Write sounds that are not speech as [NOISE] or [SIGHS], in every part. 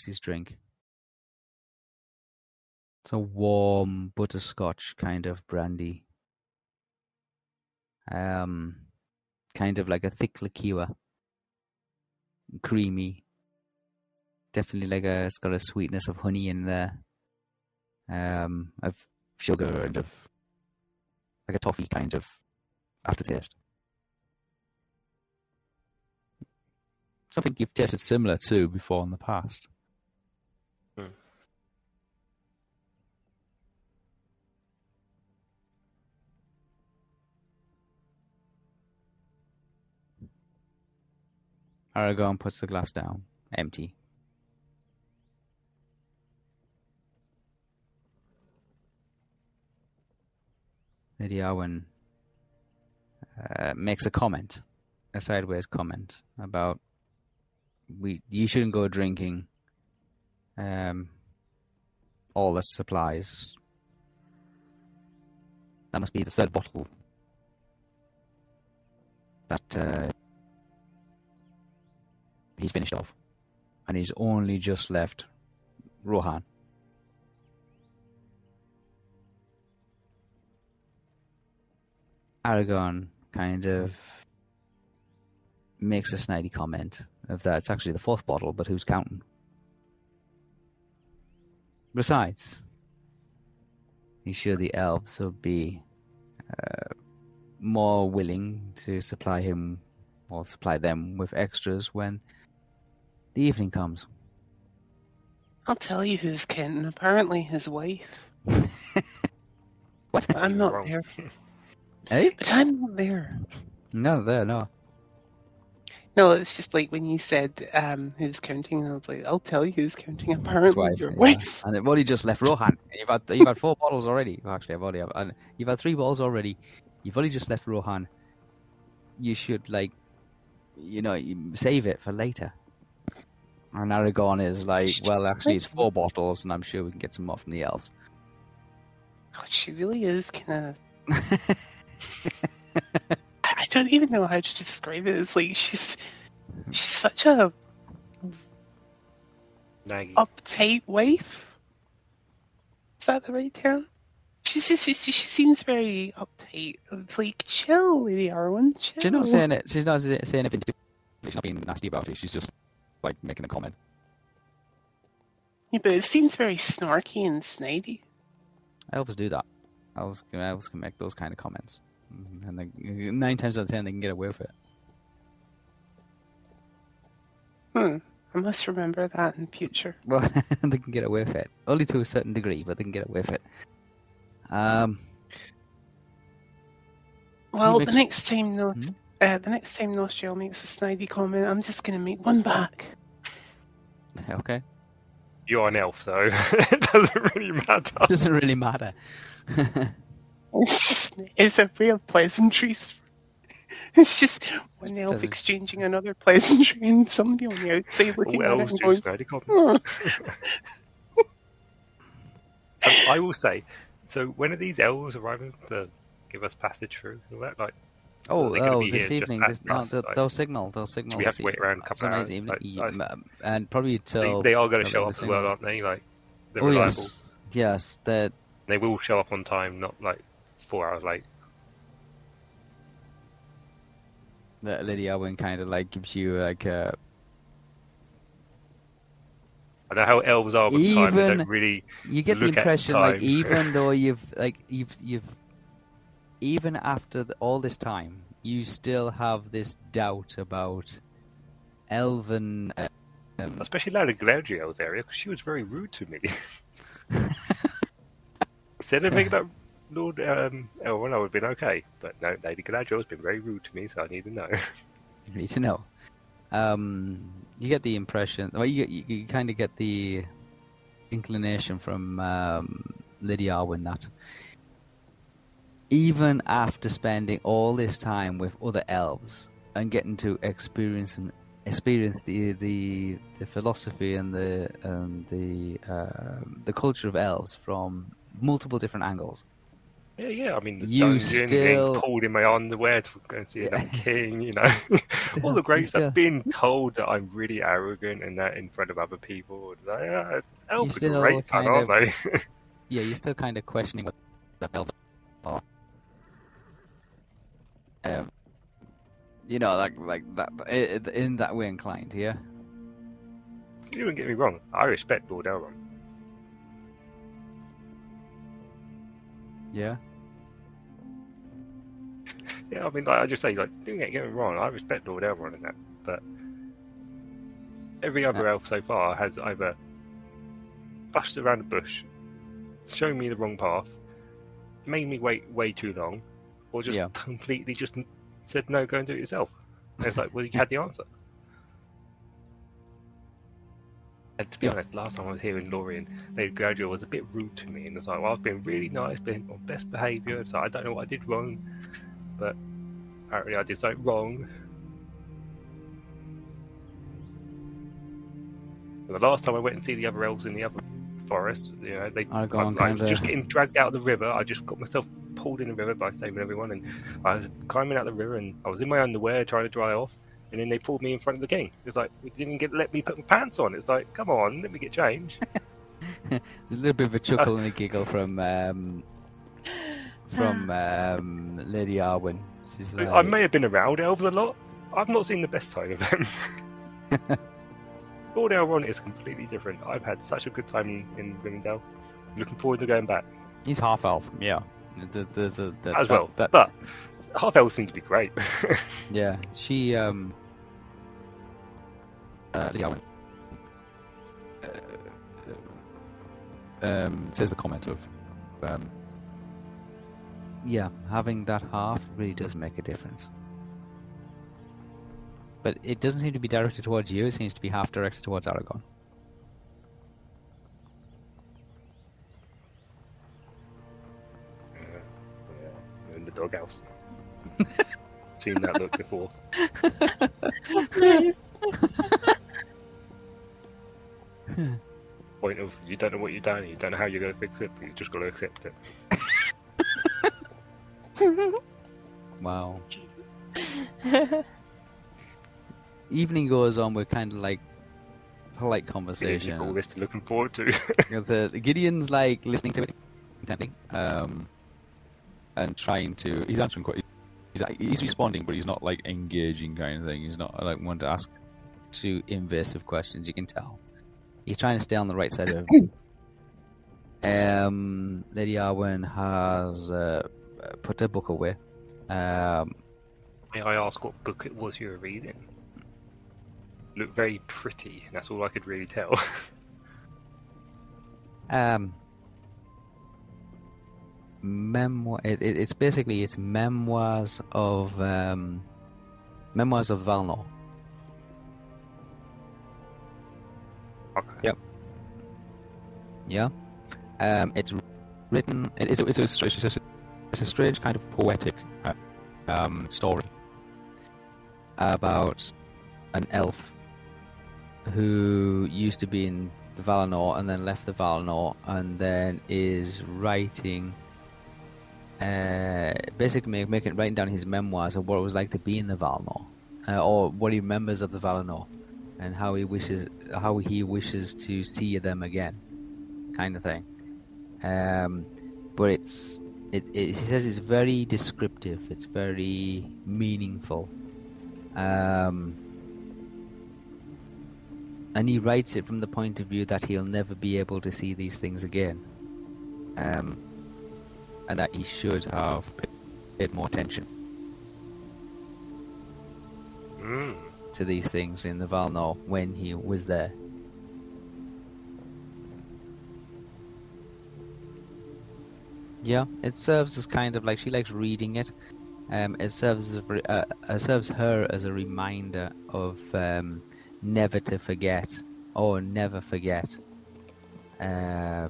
Drinks his drink. It's a warm butterscotch kind of brandy. Um, kind of like a thick liqueur. Creamy. Definitely like a, it's got a sweetness of honey in there. Um, of sugar and of like a toffee kind of aftertaste. Something you've tasted similar to before in the past. Aragorn puts the glass down, empty. Lady Arwen uh, makes a comment, a sideways comment about we you shouldn't go drinking um, all the supplies. That must be the third bottle that uh, he's finished off, and he's only just left Rohan. Aragorn kind of makes a snidey comment of that it's actually the fourth bottle, but who's counting? Besides, he's sure the elves will be uh, more willing to supply him or supply them with extras when the evening comes. I'll tell you who's counting. Apparently, his wife. [LAUGHS] What? But I'm not Wrong. there. [LAUGHS] Hey? But I'm not there. No, there, no. No, it's just like when you said um, who's counting, and I was like, I'll tell you who's counting. Apparently, wife, your yeah. wife. And they've only just left Rohan. You've had you've had four bottles already. Well, actually, I've already have, and you've had three bottles already. You've only just left Rohan. You should like, you know, save it for later. And Aragorn is like, well, actually, it's four [LAUGHS] bottles, and I'm sure we can get some more from the elves. God, she really is kind of. [LAUGHS] I I don't even know how to describe it. It's like she's she's such a Naggy. uptight wife. Is that the right term? She's just she, she seems very uptight. It's like chill, Lady Arwen. Chill. She's not saying it. She's not saying anything. She's not being nasty about it. She's just like making a comment. Yeah, but it seems very snarky and snidey. Elves do that. Elves, elves can make those kind of comments, and they, nine times out of ten they can get away with it. Hmm. I must remember that in future. [LAUGHS] Well, [LAUGHS] they can get away with it. Only to a certain degree, but they can get away with it. Um, Well, the next time no, Hmm? Uh, the next time Nostriel makes a snidey comment, I'm just gonna make one back. [LAUGHS] okay, You're an elf, though. [LAUGHS] it doesn't really matter. doesn't really matter. [LAUGHS] It's just it's a real pleasantries. It's just one elf Doesn't- exchanging another pleasantry and somebody on the outside looking All at it elves and do going, snidey comments. Um, I will say, so when are these elves arriving to give us passage through all that? Like, Oh, oh, be this evening. This, no, us, they'll, like- they'll signal. They'll signal. we have to wait evening. around a couple of hours, evening, like- like- and probably they, till. they are going to show up as well, aren't they? Like, they're Oh reliable. yes, yes. That They will show up on time, not like four hours late. that Owen kind of like gives you like a I know how elves are with time. They don't really. you get the impression like even though [LAUGHS] you've like you've you've even after the, all this time you still have this doubt about elven uh, um, Especially of Galadriel's area, because she was very rude to me. [LAUGHS] Said anything about Lord um, I would have been okay. But no, Lady Galadriel has been very rude to me, so I need to know. [LAUGHS] you need to know um you get the impression well you, you, you kind of get the inclination from um, Lady Arwen that even after spending all this time with other elves and getting to experience and experience the the, the philosophy and the and the uh, the culture of elves from multiple different angles. yeah, yeah. I mean, the You dungeon, still- pulled in my underwear to go and see Yeah. the [LAUGHS] king, you know. All the great still- stuff. Being told that I'm really arrogant and that in front of other people. Like, yeah, elves are still great fun, kind aren't of- they? Yeah, you're still kind of questioning what the elves are. Um, you know, like like that in that way inclined, yeah. you don't get me wrong. I respect Lord Elrond. Yeah. Yeah, I mean, like I just say, like, don't get me wrong. I respect Lord Elrond in that, but every other elf so far has either busted around the bush, shown me the wrong path, made me wait way too long, or just Yeah. completely just said no, go and do it yourself. And it's like, well, you had the answer. And to be Yeah. honest, last time I was here in Lorien, Lady Galadriel was a bit rude to me, and it's like, well, I've been really nice, been on best behaviour, so I don't know what I did wrong, but apparently I did something wrong. And the last time I went and see the other elves in the other forest, you know, they I, I was just getting dragged out of the river. I just got myself pulled in the river by saving everyone, and I was climbing out the river, and I was in my underwear trying to dry off, and then they pulled me in front of the king. It was like, we didn't get let me put my pants on. It was like, come on, let me get changed. [LAUGHS] There's a little bit of a chuckle and a giggle from um, from [SIGHS] um, Lady Arwen. She's like, I may have been around elves a lot. I've not seen the best side of them. [LAUGHS] Lord Elrond is completely different. I've had such a good time in, in Rivendell. Looking forward to going back he's half elf. Yeah. There's, there's a as that- well. that- But half elves seem to be great. [LAUGHS] Yeah, she um. Uh, Lady Arwen, uh, um, says the comment of, um, yeah, having that half really does make a difference. But it doesn't seem to be directed towards you. It seems to be half directed towards Aragorn. The doghouse. [LAUGHS] Seen that look before. [LAUGHS] Point of you don't know what you've done, you don't know how you're going to fix it, but you just got to accept it. [LAUGHS] Wow. Jesus. Evening goes on with kind of like polite Gideon, conversation. all this to looking forward to. Because uh, Gideon's like listening to it intently, um, and trying to. He's answering quite. He's he's responding, but he's not like engaging kind of thing. He's not like one to ask too invasive questions. You can tell. He's trying to stay on the right side of. [COUGHS] um, Lady Arwen has uh, put her book away. Um, May I ask what book it was you were reading? Looked very pretty, that's all I could really tell. [LAUGHS] um, memoir. It, it, it's basically it's memoirs of um, memoirs of Valinor. okay. Yep. Yeah. Um, it's written. it- It's a, it's a, it's a, it's a strange kind of poetic uh, um, story. about an elf who used to be in the Valinor and then left the Valinor and then is writing, uh, basically make, making writing down his memoirs of what it was like to be in the Valinor, uh, or what he remembers of the Valinor, and how he wishes how he wishes to see them again, kind of thing. Um, but it's it, it he says it's very descriptive. It's very meaningful. Um, and he writes it from the point of view that he'll never be able to see these things again, um, and that he should have paid more attention Mm. to these things in the Valinor when he was there. Yeah, it serves as kind of like she likes reading it. Um, it serves as re- uh, uh, serves her as a reminder of um, never to forget or never forget uh,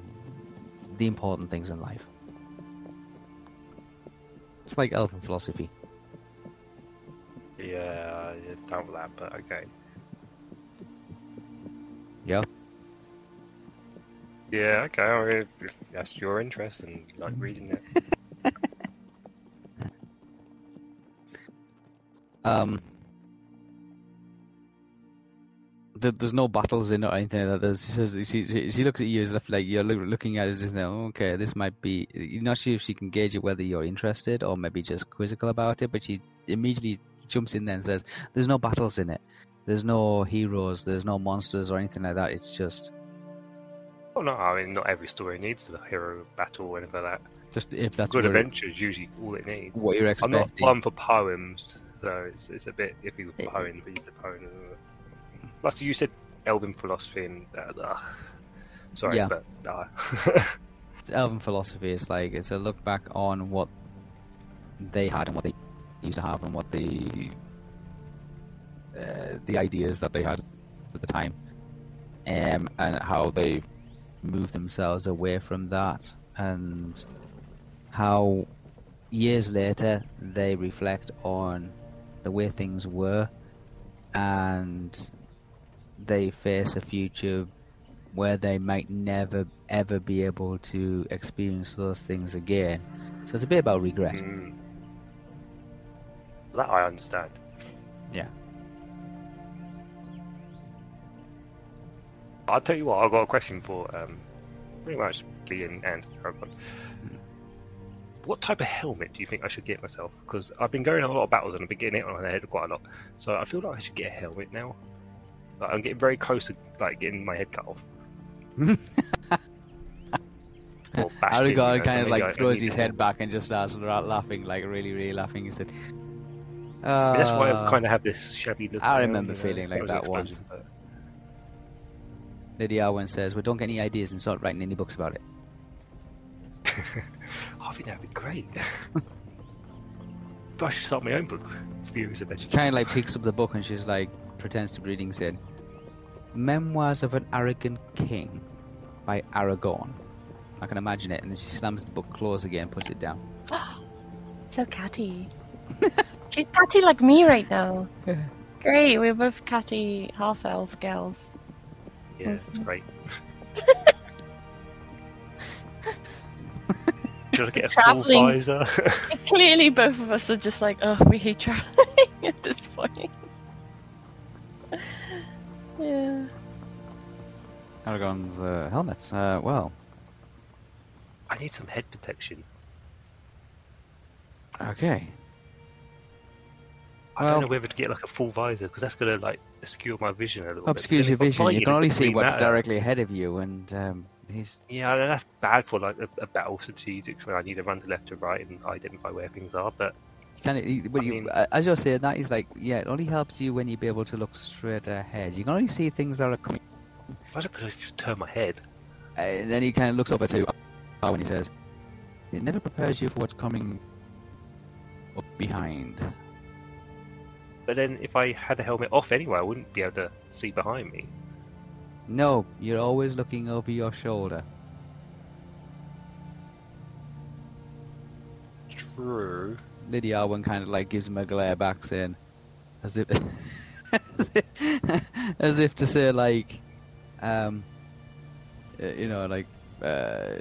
the important things in life. It's like elfin philosophy. Yeah, I doubt that, but okay. Yeah. Yeah, okay. I mean, if that's your interest and you like reading it. [LAUGHS] Um, there, there's no battles in it or anything like that. There's, she says she, she she looks at you as if like you're look, looking at it as now. Oh, okay, this might be. You're not sure if she can gauge it whether you're interested or maybe just quizzical about it. But she immediately jumps in there and says, "There's no battles in it. There's no heroes. There's no monsters or anything like that. It's just Oh no, I mean not every story needs a hero battle or anything like that. just if that's Good adventure is usually all it needs. what you're expecting. I'm not one for poems, so it's, it's a bit iffy with poems, but it's a poem. Plus, you said Elven philosophy, and uh, uh, sorry, Yeah. but [LAUGHS] It's elven philosophy. is like it's a look back on what they had and what they used to have and what the uh, the ideas that they had at the time, um, and how they moved themselves away from that, and how years later they reflect on the way things were, and they face a future where they might never ever be able to experience those things again. So it's a bit about regret. mm, that I understand. Yeah. I'll tell you what. I've got a question for um, pretty much Ian and everyone. What type of helmet do you think I should get myself? Because I've been going on a lot of battles and I've been getting it on my head quite a lot. So I feel like I should get a helmet now. Like, I'm getting very close to like getting my head cut off. Or bashed in, you know, kind of like throws his head back and just starts laughing, like really, really laughing. He said, mean, that's why I "Uh, kind of have this shabby look. I remember you know, feeling like that once. but- Lady Arwen says, "Well, don't get any ideas and start writing any books about it." [LAUGHS] I think that'd be great. [LAUGHS] but I should start my own book, Furious Adventure. Kind of like picks up the book and she's like pretends to be reading. Said, "Memoirs of an Arrogant King by Aragorn." I can imagine it, and then she slams the book closed again, puts it down. [GASPS] So catty. [LAUGHS] She's catty like me right now. [LAUGHS] Great, we're both catty half elf girls. Yeah, that's mm-hmm. great. [LAUGHS] Should I get a full visor? Clearly, both of us are just like, oh, we hate traveling at this point. Yeah. Aragorn's uh, helmets. Uh, well, I need some head protection. okay. I Well- don't know whether to get like a full visor because that's gonna like obscure my vision a little Obscures bit. your then if vision. You can only see what's matter. directly ahead of you, and um, he's Yeah, that's bad for like a, a battle strategic when I need to run to left to right and identify where things are. But kind of. When I mean- uh, as you're saying that, he's like, yeah, it only helps you when you be able to look straight ahead. You can only see things that are coming. if I could just turn my head, Uh, and then he kind of looks over to Arwen and he says, "It never prepares you for what's coming up behind." but then if I had a helmet off anyway, I wouldn't be able to see behind me. No, you're always looking over your shoulder. True. Lady Arwen kind of like gives him a glare back, saying, as if as [LAUGHS] if, as if to say like, um, uh, you know, like uh,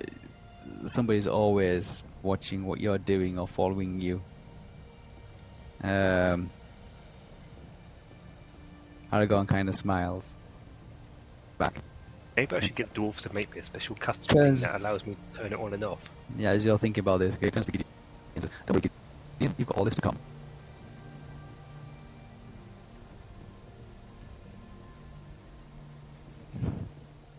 somebody's always watching what you're doing or following you. Um, Aragorn kind of smiles. Back. Maybe I should get dwarves to make me a special custom thing that allows me to turn it on and off. Yeah, as you're thinking about this, okay, turns to Gideon and says, "Don't worry, Gideon, you've got all this to come."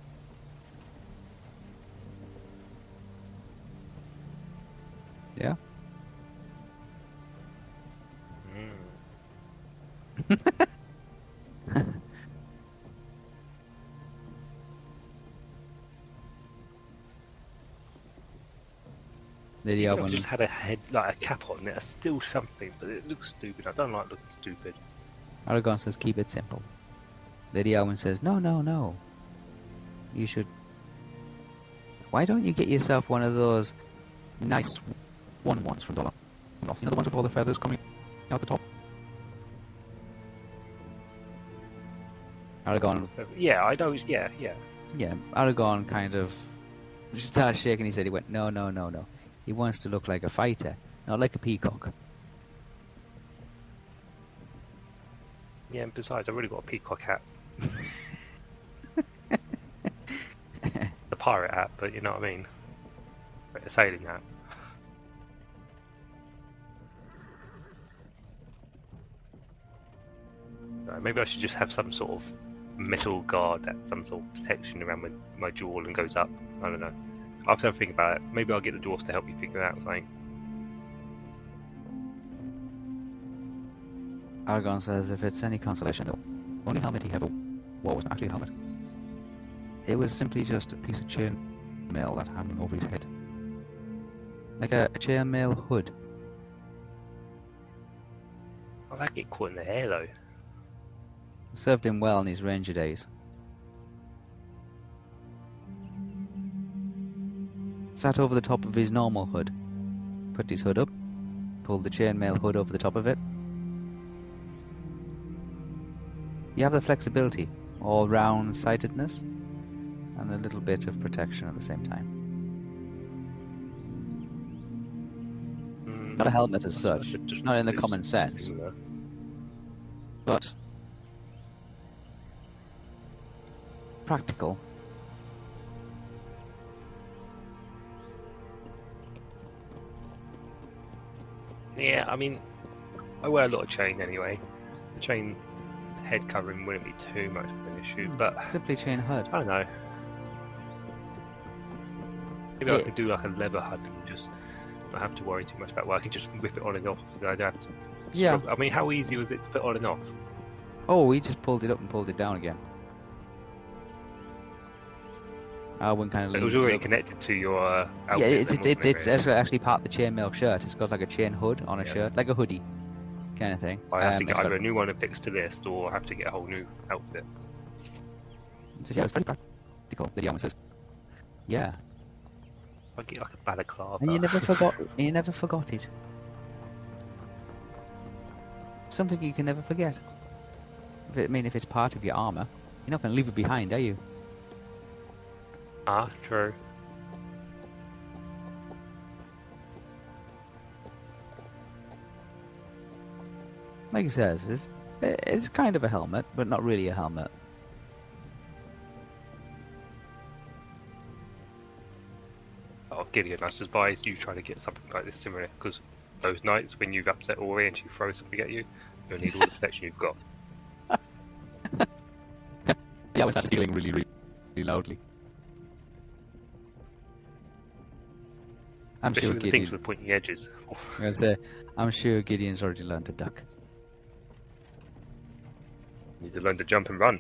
Yeah. Hmm. [LAUGHS] Lady Even if I Alwyn. just had a head like a cap on it. It's still something, but it looks stupid. I don't like looking stupid. Aragorn says, keep it simple. Lady Alwyn says, no, no, no. You should. Why don't you get yourself one of those nice one ones from Dol Amroth? You know the ones with all the feathers coming out the top? Aragorn, Yeah, I know. Yeah, yeah. yeah, Aragorn kind of just started shaking his head. He went, no, no, no, no. He wants to look like a fighter, not like a peacock. Yeah, and besides, I've already got a peacock hat. [LAUGHS] the pirate hat, but you know what I mean. A sailing hat. Uh, maybe I should just have some sort of metal guard that some sort of protection around my, my jaw and goes up. I don't know. I'll have to think about it. Maybe I'll get the dwarfs to help you figure out something. Aragorn says, if it's any consolation, the only helmet he ever wore was actually a helmet. It was simply just a piece of chain mail that hung over his head. Like a, a chain mail hood. Oh, I'll have get caught in the hair though. Served him well in his ranger days. Sat over the top of his normal hood. Put his hood up. Pulled the chainmail hood over the top of it. You have the flexibility, all round sightedness, and a little bit of protection at the same time. Not a helmet as such, not in the common sense. but practical. Yeah, I mean, I wear a lot of chain anyway. The chain head covering wouldn't be too much of an issue, hmm. but Simply chain hood. I don't know. Maybe I could do like a leather hood and just not have to worry too much about. Well, I can just rip it on and off. and I don't have to. Yeah. struggle. I mean, how easy was it to put on and off? Oh, we just pulled it up and pulled it down again. Alwyn kind of It was already connected to your outfit. Yeah, it's it's, it's, it's actually actually part of the chainmail shirt. It's got like a chain hood on a Yeah. shirt, like a hoodie, kind of thing. I have Um, to get it's got- either a new one affixed to this, or I have to get a whole new outfit. it says, yeah, it's pretty practical. The says, yeah, I get like a balaclava. and you never [LAUGHS] forgot. you never forgot it. Something you can never forget. I mean, if it's part of your armor, you're not going to leave it behind, are you? Ah, true. Like he says, it's it's kind of a helmet, but not really a helmet. Oh, Gideon, I should advise you try to get something like this similar, because those nights when you've upset Ori and she throws something at you, you'll need all the protection you've got. [LAUGHS] yeah, I starts squealing really, really, really loudly. I'm Especially sure Gideon. things with pointy edges. [LAUGHS] I'm say, I'm sure Gideon's already learned to duck. Need to learn to jump and run.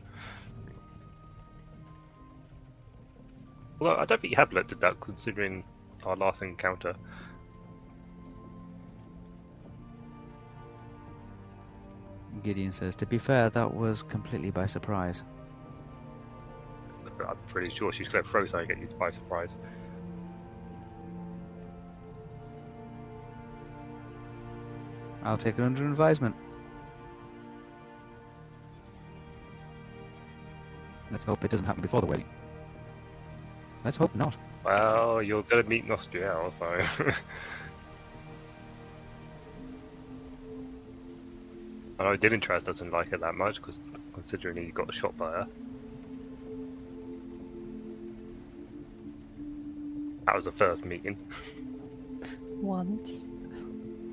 Although I don't think you have learned to duck, considering our last encounter. Gideon says, to be fair, that was completely by surprise. I'm pretty sure she's going to throw something at you by surprise. I'll take it under advisement. Let's hope it doesn't happen before the wedding. Let's hope not. Well, you're going to meet Nostriel, [LAUGHS] so... I know Dillintrust doesn't like it that much, because considering he got shot by her. That was the first meeting. Once.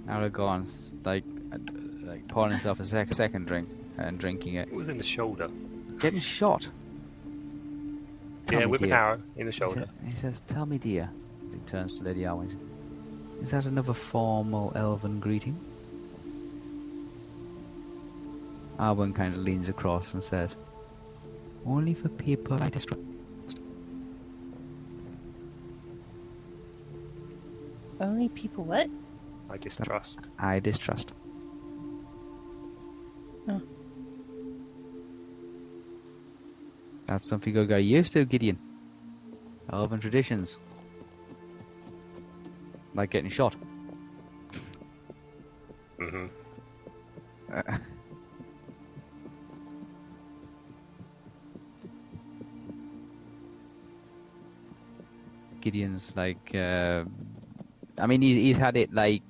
Aragorn's like uh, like pouring himself a sec- second drink and drinking it, It was in the shoulder. getting shot. Tell yeah, me, with an arrow in the He, shoulder. he says, "Tell me, dear," as he turns to Lady Arwen. Is that another formal elven greeting? Arwen kind of leans across and says, "Only for people I distrust." Only people what? I distrust. I distrust. Oh. That's something you got used to, Gideon. Elven traditions. Like getting shot. hmm [LAUGHS] Gideon's like, uh, I mean, he's, he's had it like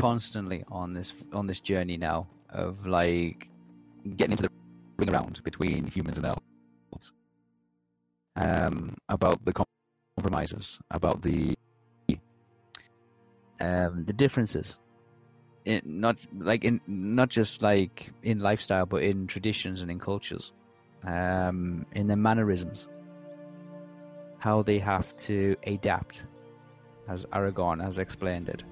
constantly on this on this journey now of like getting into the ring around between humans and elves. Um, about the compromises, about the um, the differences, in not like in not just like in lifestyle, but in traditions and in cultures, um, in their mannerisms how they have to adapt, as Aragorn has explained it.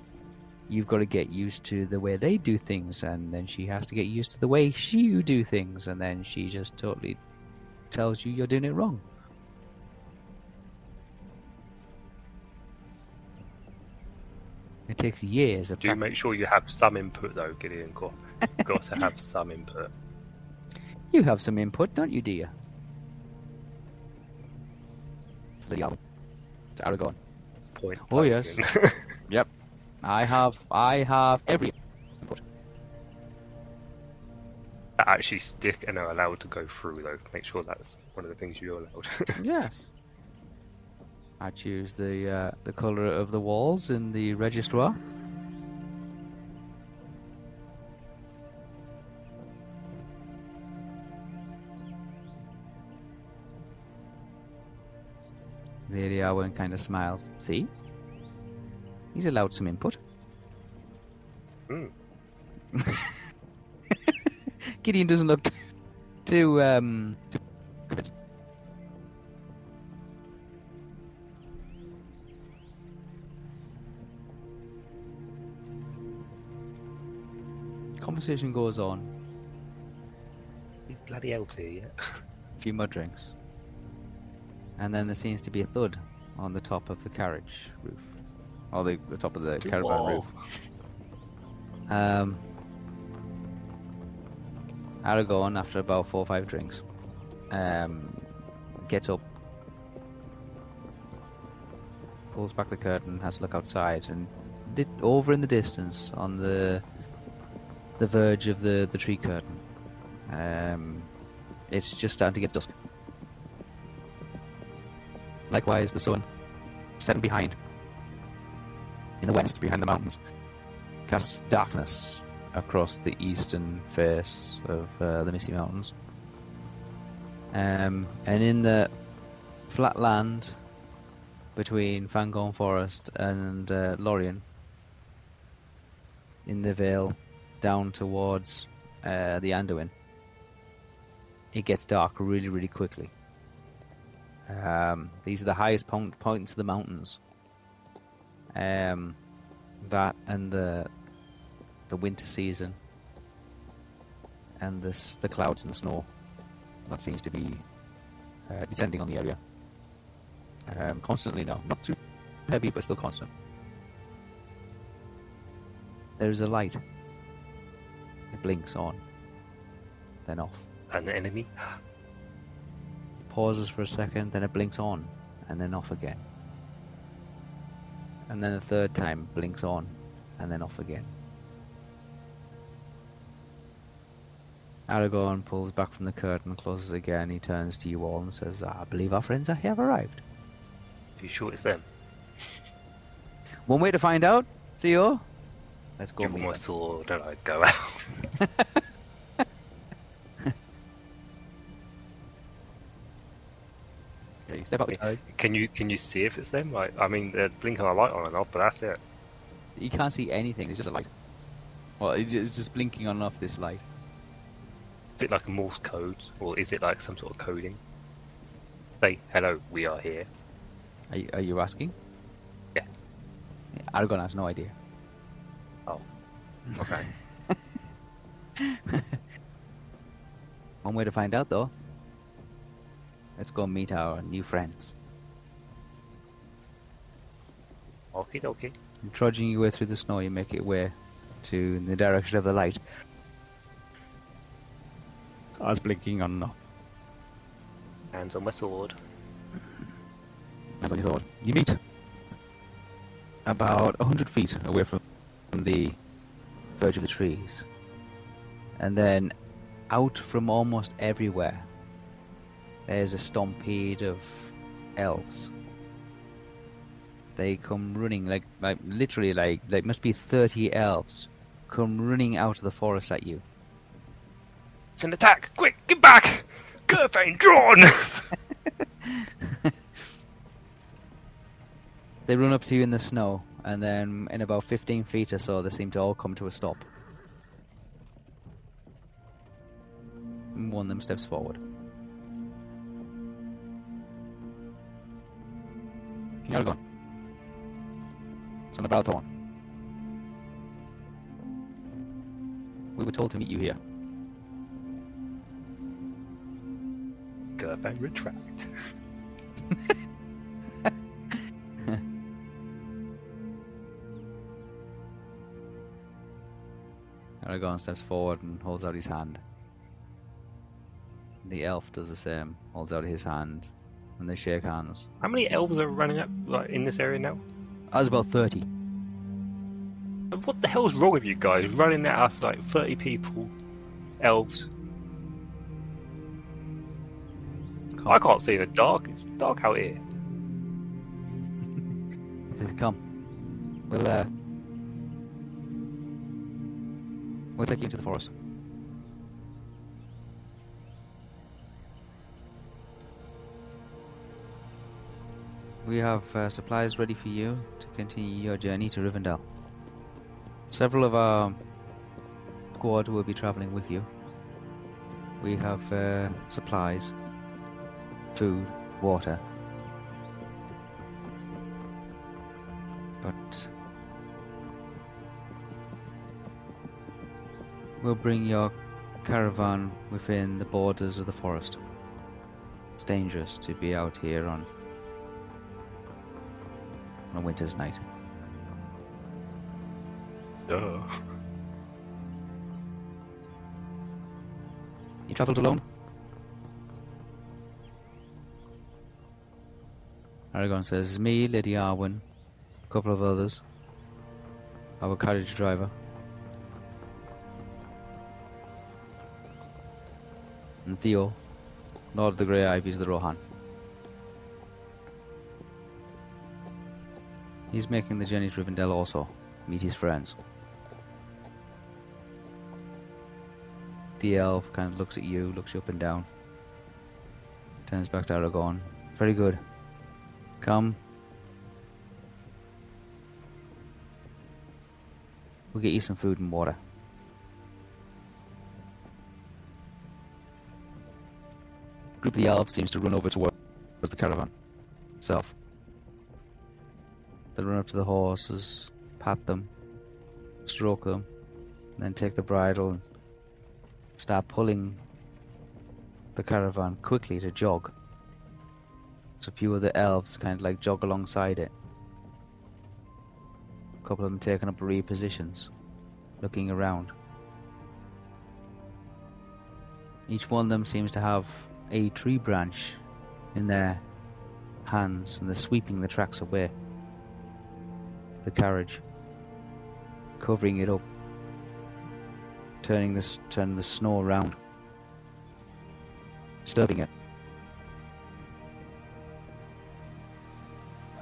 You've got to get used to the way they do things, and then she has to get used to the way she you do things, and then she just totally tells you you're doing it wrong. It takes years of Do you prac- make sure you have some input though, Gideon? Got, [LAUGHS] got to have some input. You have some input, don't you, dear? It's Lady Arwen. It's Aragorn. Point. Oh, yes. [LAUGHS] I have I have every input. That actually stick and are allowed to go through though. Make sure that's one of the things you're allowed. [LAUGHS] Yes. I choose the uh, the color of the walls in the registrar. Lady Arwen kind of smiles. See? He's allowed some input. Hmm. [LAUGHS] Gideon doesn't look too um too. Conversation goes on. Bloody elves here, yeah. A few more drinks. And then there seems to be a thud on the top of the carriage roof. Or the, the top of the caravan Whoa. roof. Um, Aragorn, after about four or five drinks, um, gets up, pulls back the curtain, has a look outside, and did, over in the distance, on the the verge of the, the tree curtain, um, it's just starting to get dusk. Likewise, the sun, setting behind, in the west, behind the mountains, casts darkness across the eastern face of uh, the Misty Mountains. Um, and in the flat land between Fangorn Forest and uh, Lorien, in the vale down towards uh, the Anduin, it gets dark really, really quickly. Um, these are the highest point, points of the mountains. Um, that and the the winter season and this the clouds and the snow that seems to be uh, descending on the area um, constantly now. Not too heavy, but still constant. There is a light. It blinks on, then off. And the enemy. [GASPS] pauses for a second, then it blinks on, and then off again. And then the third time blinks on, and then off again. Aragorn pulls back from the curtain, closes again. He turns to you all and says, "I believe our friends have arrived." Are you sure it's them? [LAUGHS] One way to find out, Theo. Let's go. Give meet my them. sword and I go out. [LAUGHS] Step carriage. Can you can you see if it's them? Like, I mean, they're blinking a light on and off, but that's it. You can't see anything. It's just a light. Well, it's just blinking on and off this light. Is it like a Morse code, or is it like some sort of coding? Say, hello, we are here. Are you, are you asking? Yeah. Aragorn has no idea. Oh, okay. [LAUGHS] One way to find out, though. Let's go meet our new friends. Okie dokie. And trudging your way through the snow, you make your way to the direction of the light. As blinking on and off. Hands on my sword. Hands on your sword. You meet about a hundred feet away from the verge of the trees, and then out from almost everywhere, there's a stampede of elves. They come running like, like literally, like like must be thirty elves come running out of the forest at you. It's an attack! Quick, get back! Curfane drawn! [LAUGHS] They run up to you in the snow, and then in about 15 feet or so, they seem to all come to a stop. And one of them steps forward. Aragorn. Son of Balthorn. We were told to meet you here. Curfane retract. [LAUGHS] Aragorn steps forward and holds out his hand. The elf does the same, holds out his hand, and they shake hands. How many elves are running up like in this area now? I was about 30. What the hell's wrong with you guys? Running at us like 30 people, elves. I can't see in the dark. It's dark out here. [LAUGHS] He says, Come. We'll, uh. We'll take you into the forest. We have uh, supplies ready for you to continue your journey to Rivendell. Several of our squad will be traveling with you. We have uh, supplies, food, water, but we'll bring your caravan within the borders of the forest. It's dangerous to be out here on on a winter's night. Duh. You travelled alone? Aragorn says, me, Lady Arwen, a couple of others, our carriage driver, and Theo, Lord of the Grey Ivies the Rohan. He's making the journey to Rivendell also, meet his friends. The elf kind of looks at you, looks you up and down, turns back to Aragorn. Very good. Come. We'll get you some food and water. Group of the elves seems to run over towards the caravan itself. Run up to the horses, pat them, stroke them, then take the bridle and start pulling the caravan quickly to jog. So a few of the elves kind of like jog alongside it. A couple of them taking up re positions, looking around. Each one of them seems to have a tree branch in their hands and they're sweeping the tracks away. The carriage, covering it up, turning the, turning the snow around. disturbing it.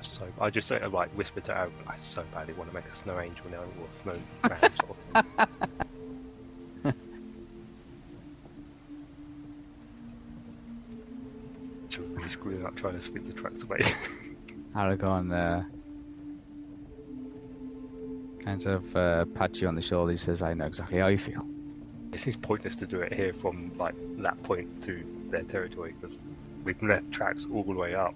So. I just say, like, whisper to Aaron, I so badly want to make a snow angel now, or snow man sort of thing. [LAUGHS] So we're really screwing up trying to sweep the tracks away. [LAUGHS] Aragorn uh, kind of uh, pats you on the shoulder. He says, "I know exactly how you feel." it seems pointless to do it here from like that point to their territory because we've left tracks all the way up.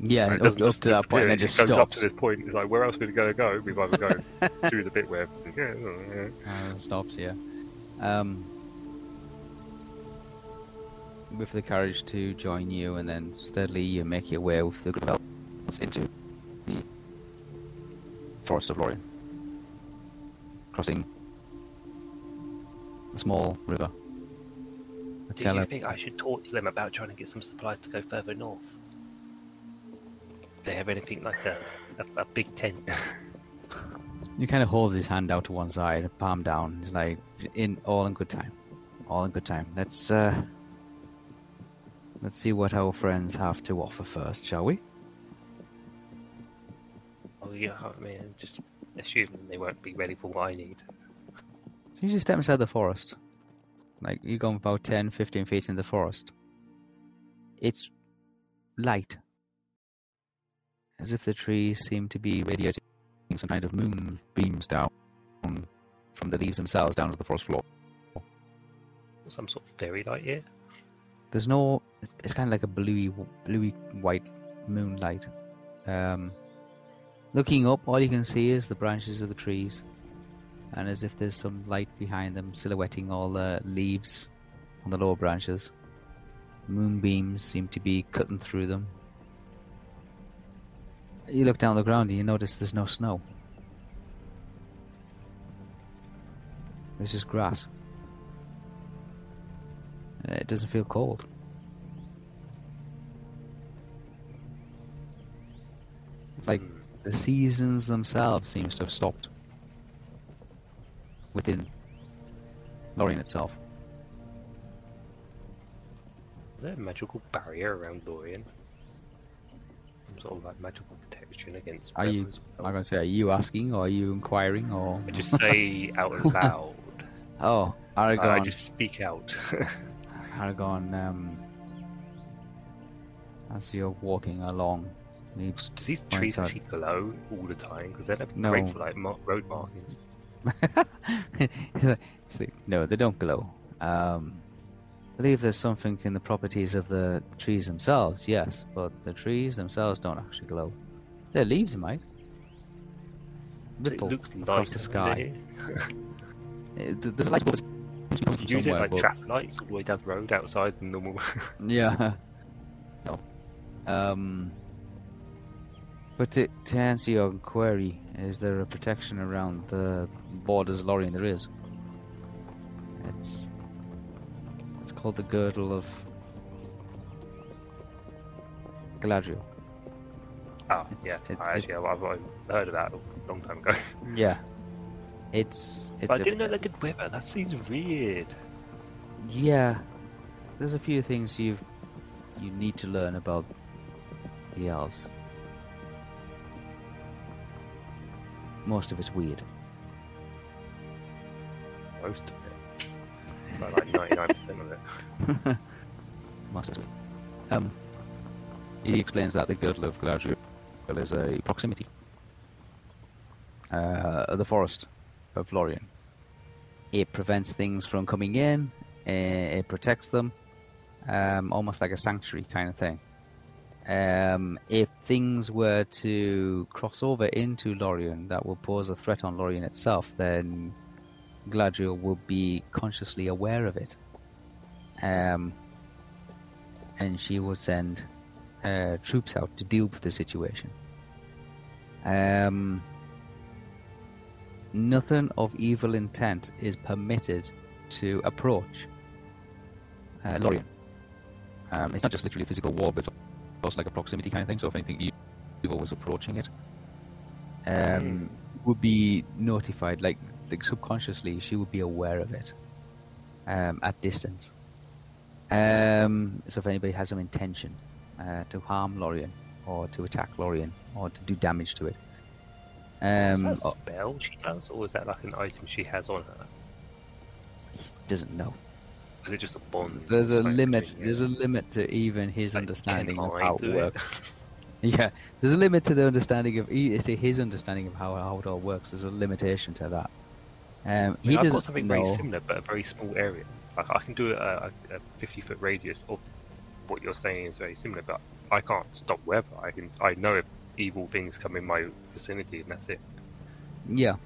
Yeah, And it up, doesn't up just to that point, and disappear, just it goes up to this point. It's like where else are we going to go? We've either go [LAUGHS] through the bit where yeah, yeah. Uh, stops, yeah. Um, with the courage to join you, and then steadily you make your way with the group into the forest of Lorien, crossing a small river. A Do you think I should talk to them about trying to get some supplies to go further north? Do they have anything like a, a, a big tent? [LAUGHS] He kind of holds his hand out to one side, palm down. He's like, "In all in good time, all in good time. Let's uh, let's see what our friends have to offer first, shall we?" oh yeah, I mean, just assuming they won't be ready for what I need. So you just step inside the forest. Like, you're going about 10, 15 feet in the forest. It's light. As if the trees seem to be radiating some kind of moon beams down from the leaves themselves down to the forest floor. Some sort of fairy light here. There's no. It's, it's kind of like a bluey, bluey white moonlight. Um, looking up, all you can see is the branches of the trees, and as if there's some light behind them, silhouetting all the leaves on the lower branches. Moonbeams seem to be cutting through them. You look down the ground and you notice there's no snow. There's just grass. Uh, It doesn't feel cold. It's like. The seasons themselves seems to have stopped within Lorien itself. Is there a magical barrier around Lorien? Some sort of like magical protection against. Are you? I'm gonna say, are you asking or are you inquiring or? I just say out [LAUGHS] loud. Oh, Aragorn. I just speak out. [LAUGHS] Aragorn. Um, as you're walking along, Do these trees actually glow all the time? Because they're No. great for like mar- road markings. [LAUGHS] Like- no, they don't glow. Um, I believe there's something in the properties of the trees themselves, yes, but the trees themselves don't actually glow. Their leaves might. Ripple it looks across the sky. [LAUGHS] th- There's a light. You use it like but- traffic lights all the way down the road outside the normal. [LAUGHS] Yeah. No. Um. But to, to answer your query, is there a protection around the borders of Lorien? There is. It's it's called the Girdle of Galadriel. oh yeah, It's- I actually I've, I've heard of that a long time ago. [LAUGHS] Yeah. It's it's But I a- didn't know they could weather. That seems weird. Yeah, there's a few things you you need to learn about the elves. Most of it's weird. Most of it, but like ninety nine percent of it. [LAUGHS] Most of it. Um, he explains that the girdle of Galadriel is a proximity. Uh, of the forest of Lorien. It prevents things from coming in. uh, It protects them, um, almost like a sanctuary kind of thing. Um, if things were to cross over into Lorien that will pose a threat on Lorien itself, then Galadriel will be consciously aware of it. Um, and she will send uh, troops out to deal with the situation. Um, nothing of evil intent is permitted to approach uh, Lorien. Um, it's not just literally physical war, but also like a proximity kind of thing. So if anything evil was approaching it, um, would be notified. Like, like subconsciously, she would be aware of it um, at distance. Um, so if anybody has some intention uh, to harm Lorien or to attack Lorien or to do damage to it, um, is that a spell she does, or is that like an item she has on her? he doesn't know. Is it just a bond? There's a Like, limit. yeah. There's a limit to even his Like, understanding of how it it? works. [LAUGHS] [LAUGHS] Yeah, there's a limit to the understanding of e- to his understanding of how, how it all works. There's a limitation to that. Um, I mean, he I've got something know. very similar, but a very small area. Like I can do a, a, a 50 foot radius of what you're saying is very similar, but I can't stop weather. I can. I know if evil things come in my vicinity, and that's it. Yeah.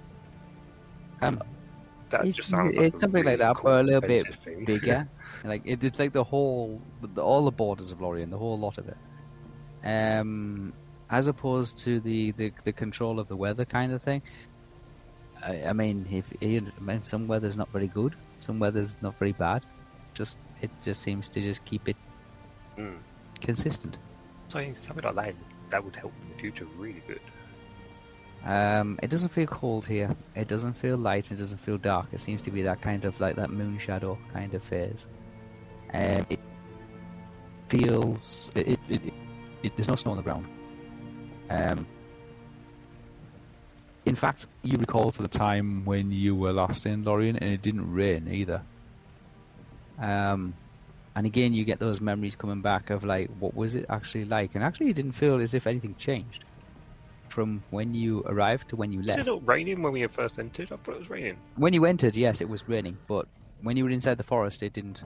Um, That It's- just sounds. like a something like really that, but a little bit thing. bigger. [LAUGHS] like it, it's like the whole, the, all the borders of Lorien, the whole lot of it. Um, as opposed to the, the, the control of the weather kind of thing. I, I mean, if I mean, some weather's not very good, some weather's not very bad. Just it just seems to just keep it Mm. consistent. So something like that that would help in the future really good. Um, it doesn't feel cold here. It doesn't feel light. It doesn't feel dark. It seems to be that kind of like that moon shadow kind of phase. Um, it feels it, it, it, it, there's no snow on the ground. Um, in fact, you recall to the time when you were last in Lorien, and it didn't rain either. Um, and again, you get those memories coming back of like, what was it actually like? And actually, it didn't feel as if anything changed from when you arrived to when you Was left. it not raining when we first entered? I thought it was raining. When you entered, yes, it was raining, but when you were inside the forest, it didn't.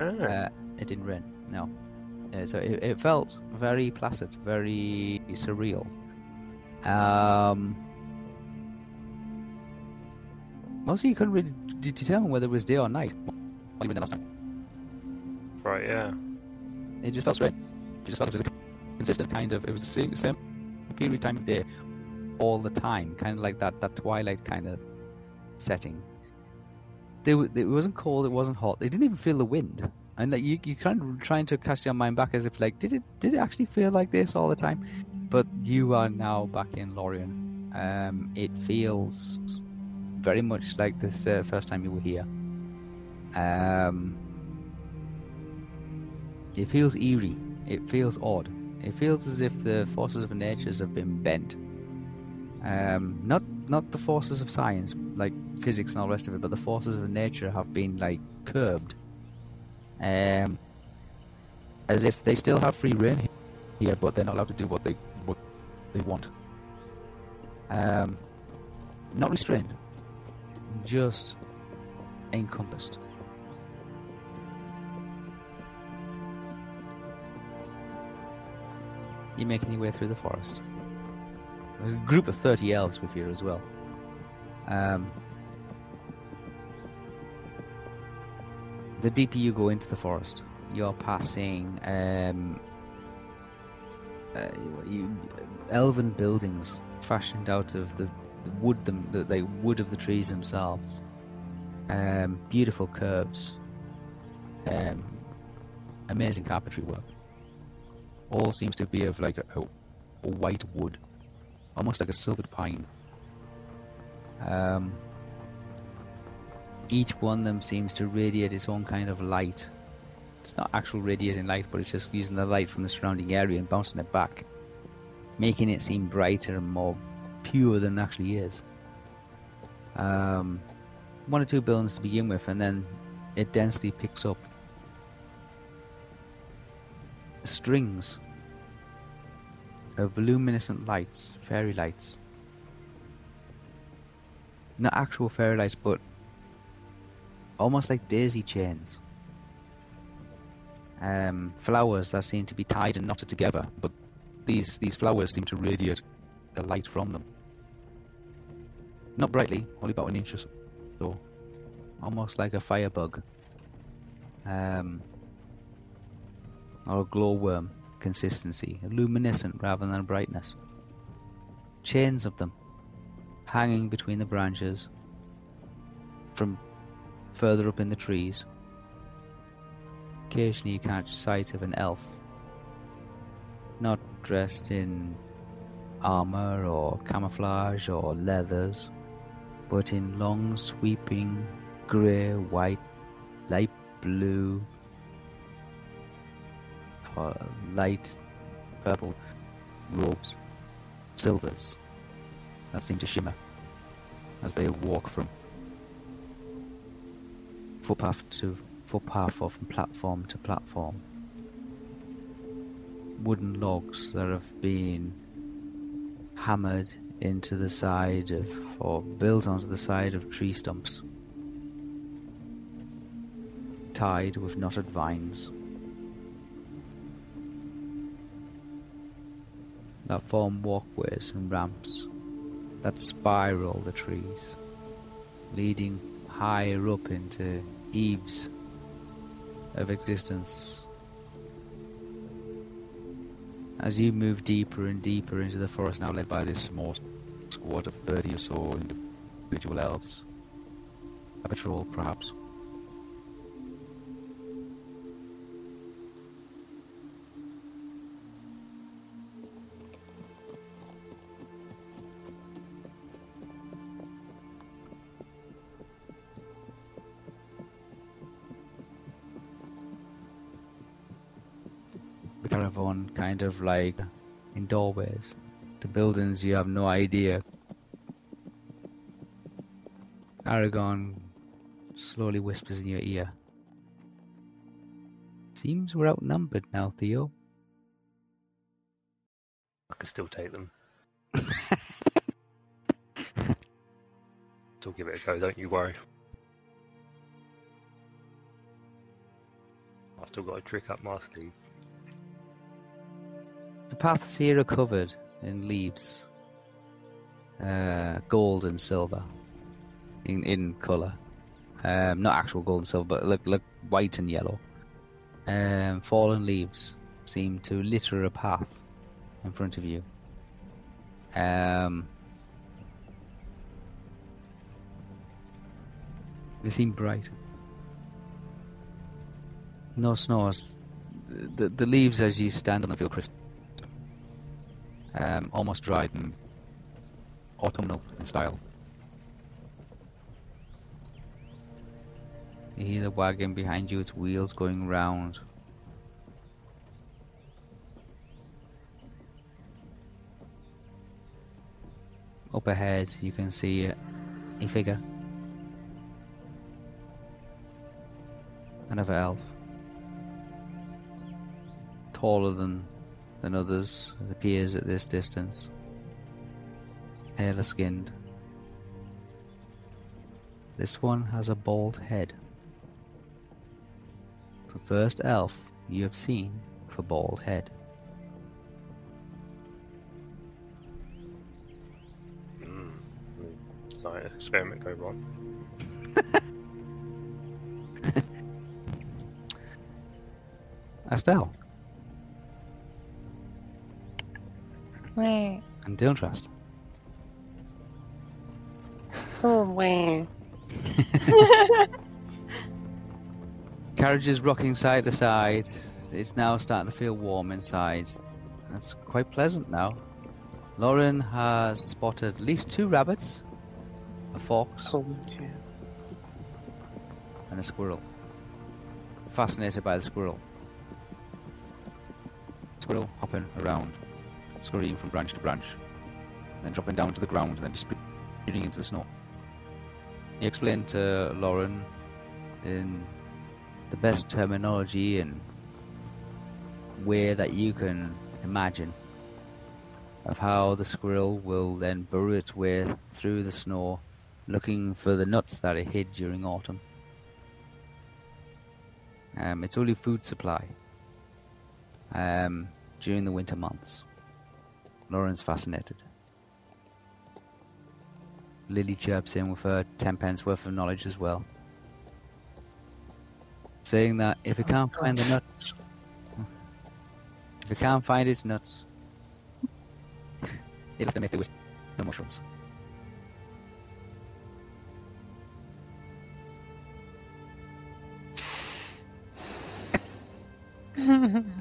Ah, Uh, it didn't rain. No. Uh, so it, it felt very placid, very surreal. Um. Also, you couldn't really d- determine whether it was day or night. Even the last time. right, yeah. It just felt straight. It just felt consistent kind of. It was the same, period time of day, all the time. Kind of like that that twilight kind of setting. They, it wasn't cold. It wasn't hot. They didn't even feel the wind. And like you, you kind of trying to cast your mind back as if like, did it, did it actually feel like this all the time? But you are now back in Lorien. Um, it feels very much like this uh, first time you were here. Um, it feels eerie. It feels odd. It feels as if the forces of nature have been bent. Um, not not the forces of science, like physics and all the rest of it, but the forces of nature have been like curbed. Um, as if they still have free reign here, but they're not allowed to do what they what they want. Um, not restrained, just encompassed. You're making your way through the forest. There's a group of 30 elves with you as well. Um, the deeper you go into the forest, you're passing um, uh, you, elven buildings fashioned out of the, the wood, them, the, the wood of the trees themselves. Um, beautiful curves, um, amazing carpentry work all seems to be of like a, a, white wood, almost like a silvered pine. Um, each one of them seems to radiate its own kind of light. It's not actual radiating light, but it's just using the light from the surrounding area and bouncing it back, making it seem brighter and more pure than it actually is. Um, one or two buildings to begin with, and then it densely picks up strings of luminescent lights, fairy lights. Not actual fairy lights, but almost like daisy chains. Um, flowers that seem to be tied and knotted together, but these these flowers seem to radiate a light from them. Not brightly, only about an inch or so. Almost like a firebug. Um, or a glowworm consistency, a luminescent rather than brightness. Chains of them hanging between the branches from further up in the trees. Occasionally, you catch sight of an elf, not dressed in armor or camouflage or leathers, but in long, sweeping grey, white, light blue, uh, light purple robes, silvers that seem to shimmer as they walk from footpath to footpath or from platform to platform. Wooden logs that have been hammered into the side of or built onto the side of tree stumps, tied with knotted vines. That form walkways and ramps that spiral the trees, leading higher up into eaves of existence. As you move deeper and deeper into the forest, now led by this small squad of 30 or so individual elves, a patrol perhaps. The caravan kind of like in doorways the buildings you have no idea. Aragorn slowly whispers in your ear. Seems we're outnumbered now, Theo. I can still take them. [LAUGHS] Still give it a go, don't you worry. I've still got a trick up my sleeve. The paths here are covered in leaves, uh, gold and silver, in in color. Um, not actual gold and silver, but look look white and yellow. Um, fallen leaves seem to litter a path in front of you. Um, they seem bright. No snow. The the leaves as you stand on them feel crisp um, almost dried and autumnal in style. You hear the wagon behind you, its wheels going round. Up ahead, you can see a figure. Another elf. Taller than than others, it appears at this distance. Paler skinned. This one has a bald head. The first elf you have seen with a bald head. Mm. Science experiment go wrong. [LAUGHS] Estelle Wait. and Dylan Trask. Oh, wait. [LAUGHS] Carriage is rocking side to side. It's now starting to feel warm inside. That's quite pleasant now. Lauren has spotted at least two rabbits, a fox, Oh, yeah. and a squirrel. Fascinated by the squirrel. Squirrel hopping around, scurrying from branch to branch, then dropping down to the ground, then disappearing into the snow. He explained to Lauren in the best terminology and way that you can imagine of how the squirrel will then burrow its way through the snow looking for the nuts that it hid during autumn. Um, it's only food supply um, during the winter months. Lauren's fascinated. Lily chirps in with her ten pence worth of knowledge as well, saying that if it oh, can't find the nuts, if it can't find its nuts, it'll have to make do with the mushrooms. [LAUGHS]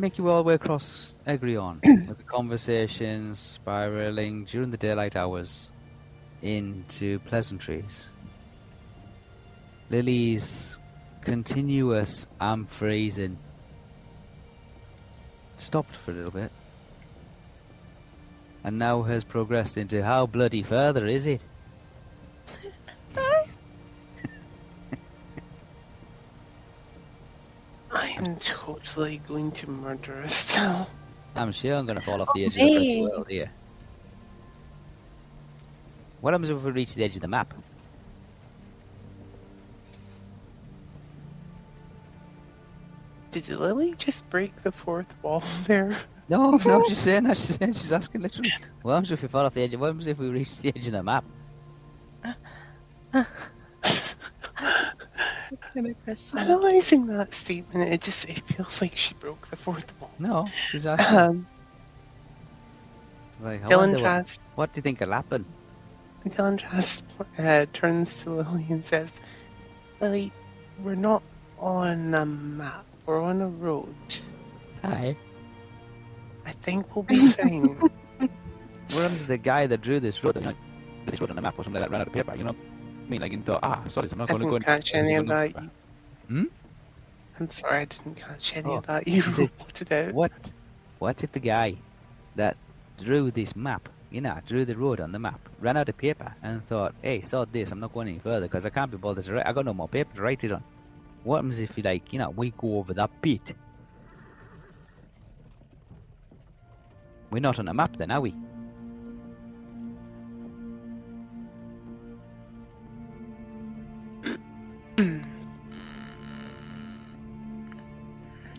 make you all the way across Eregion [CLEARS THROAT] with the conversations spiraling during the daylight hours into pleasantries. Lily's continuous I'm freezing stopped for a little bit and now has progressed into how bloody further is it? Totally going to murder Estelle. [LAUGHS] I'm sure I'm going to fall off the edge of the oh, world here. What happens if we reach the edge of the map? Did Lily just break the fourth wall [LAUGHS] there? No, no, I'm [LAUGHS] just saying that. She's, saying, she's asking literally. What happens if we fall off the edge? What happens if we reach the edge of the map? Kind of question. Analyzing that statement, it just it feels like she broke the fourth wall. No, she's [LAUGHS] asking. Um, like, Dylan wonder what, what do you think will happen? Dylan Trask uh, turns to Lily and says, "Lily, we're not on a map. We're on a road. Hi. I think we'll be [LAUGHS] fine." What happens the guy that drew this road, like, this road on the map or something like that, ran out of paper, you know? Mean, like, and thought, ah, sorry, I'm not going to go catch any that. Hmm? I'm sorry, I didn't catch any Oh, that. You it- [LAUGHS] out. What? What if the guy that drew this map, you know, drew the road on the map, ran out of paper and thought, hey, saw this, I'm not going any further because I can't be bothered to write. I got no more paper to write it on. What happens if, you like, you know, we go over that bit? We're not on a map then, are we?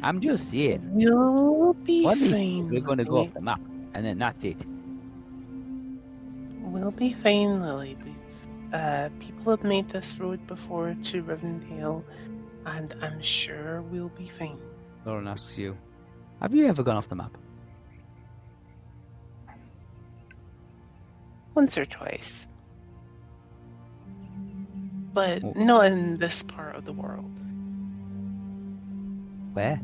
I'm just saying. We'll be if fine. we're going to go off the map and then that's it? We'll be fine, Lily. Uh, people have made this road before to Rivendell, and I'm sure we'll be fine. Lauren asks you, have you ever gone off the map? Once or twice. But Oh. not in this part of the world. Where?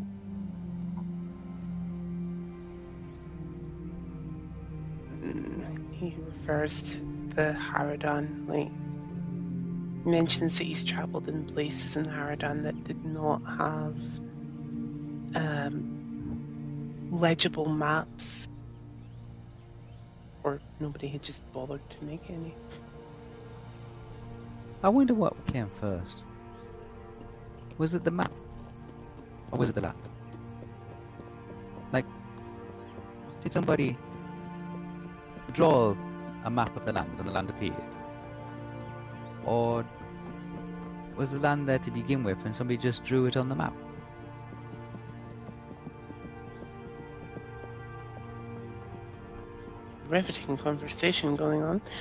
He refers to the Haradan, like, mentions that he's traveled in places in Haradan that did not have um, legible maps, or nobody had just bothered to make any. I wonder what came first. Was it the map? Or was it the land? Like, did somebody draw a map of the land and the land appeared? Or was the land there to begin with and somebody just drew it on the map? Riveting conversation going on. [LAUGHS]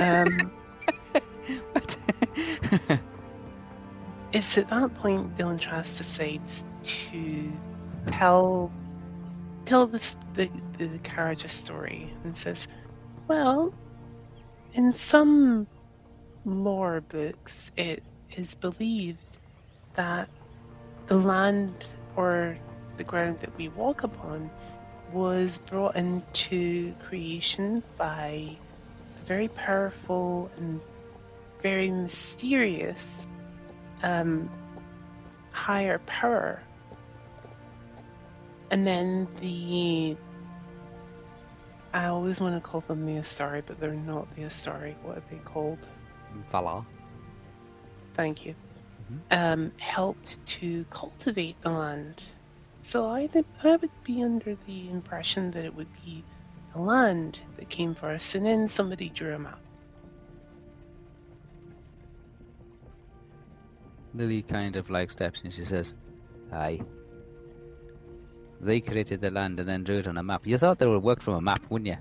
Um, it's at that point Dylan Trask decides to tell tell this the the Karaja story and says, Well, in some lore books it is believed that the land or the ground that we walk upon was brought into creation by a very powerful and very mysterious um, higher power. And then the. I always want to call them the Astari, but they're not the Astari. What are they called? Valar. Thank you. Um, helped to cultivate the land. So I think I would be under the impression that it would be the land that came first, and then somebody drew a map. Lily kind of like steps and she says, Aye. They created the land and then drew it on a map. You thought they would work from a map, wouldn't you?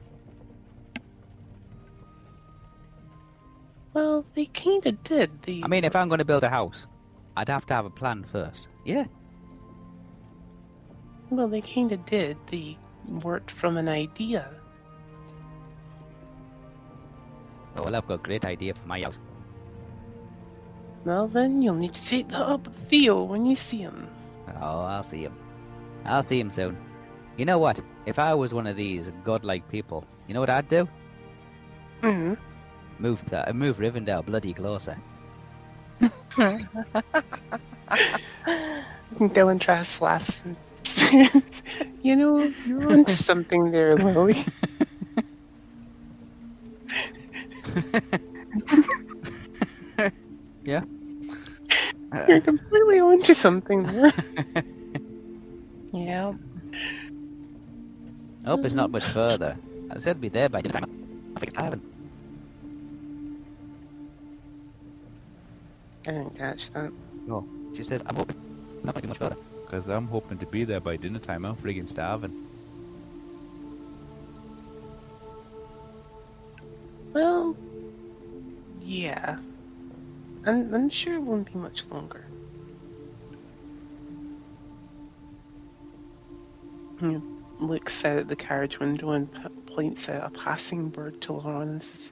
Well, they kind of did. They, I mean, if I'm going to build a house, I'd have to have a plan first. Yeah. well, they kind of did. They worked from an idea. Oh, well, I've got a great idea for my house. Well, then you'll need to take that up with Theo when you see him. Oh, I'll see him. I'll see him soon. You know what? If I was one of these godlike people, you know what I'd do? hmm Move th- move Rivendell bloody closer. [LAUGHS] Dylan Trask laughs You know, you're onto something there, Lily. [LAUGHS] You're completely onto something there. [LAUGHS] Yep. I hope it's not much further. I said it'd be there by the time. I think I haven't. I didn't catch that. No, she says I'm hoping not going to be much further. Because I'm hoping to be there by dinner time. I'm friggin' starving. Well, yeah. I'm, I'm sure it won't be much longer. He looks out at the carriage window and p- points out a passing bird to Lauren and says,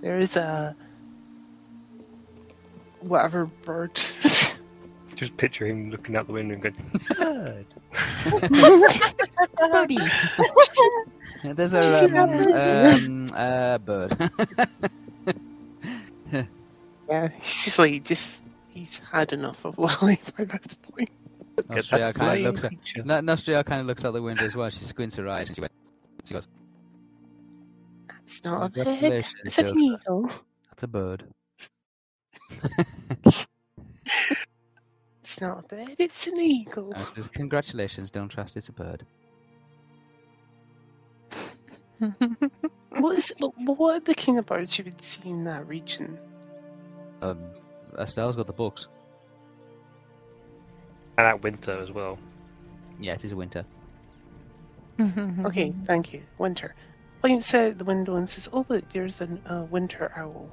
There is a. whatever bird. [LAUGHS] Just picture him looking out the window and going, "Bird." Birdie! [LAUGHS] There's a Did you see um, um, uh, bird. [LAUGHS] yeah, [LAUGHS] he's just like, just. He's had enough of Lily [LAUGHS] by this point. Get Nostriel kind of looks at. No- Nostriel kind of looks out the window as well. She squints her eyes and she went. She goes, It's not a bird. It's an Joe. eagle. "That's a bird." [LAUGHS] It's not a bird, it's an eagle. And she says, "Congratulations, don't trust. It's a bird." What is what, what are the kind of birds you would see in that region? Um, Estelle's got the books. And that winter as well. Yeah, it is a winter. [LAUGHS] Okay, thank you. Winter. Points out the window and says, "Oh, look, there's a uh, winter owl.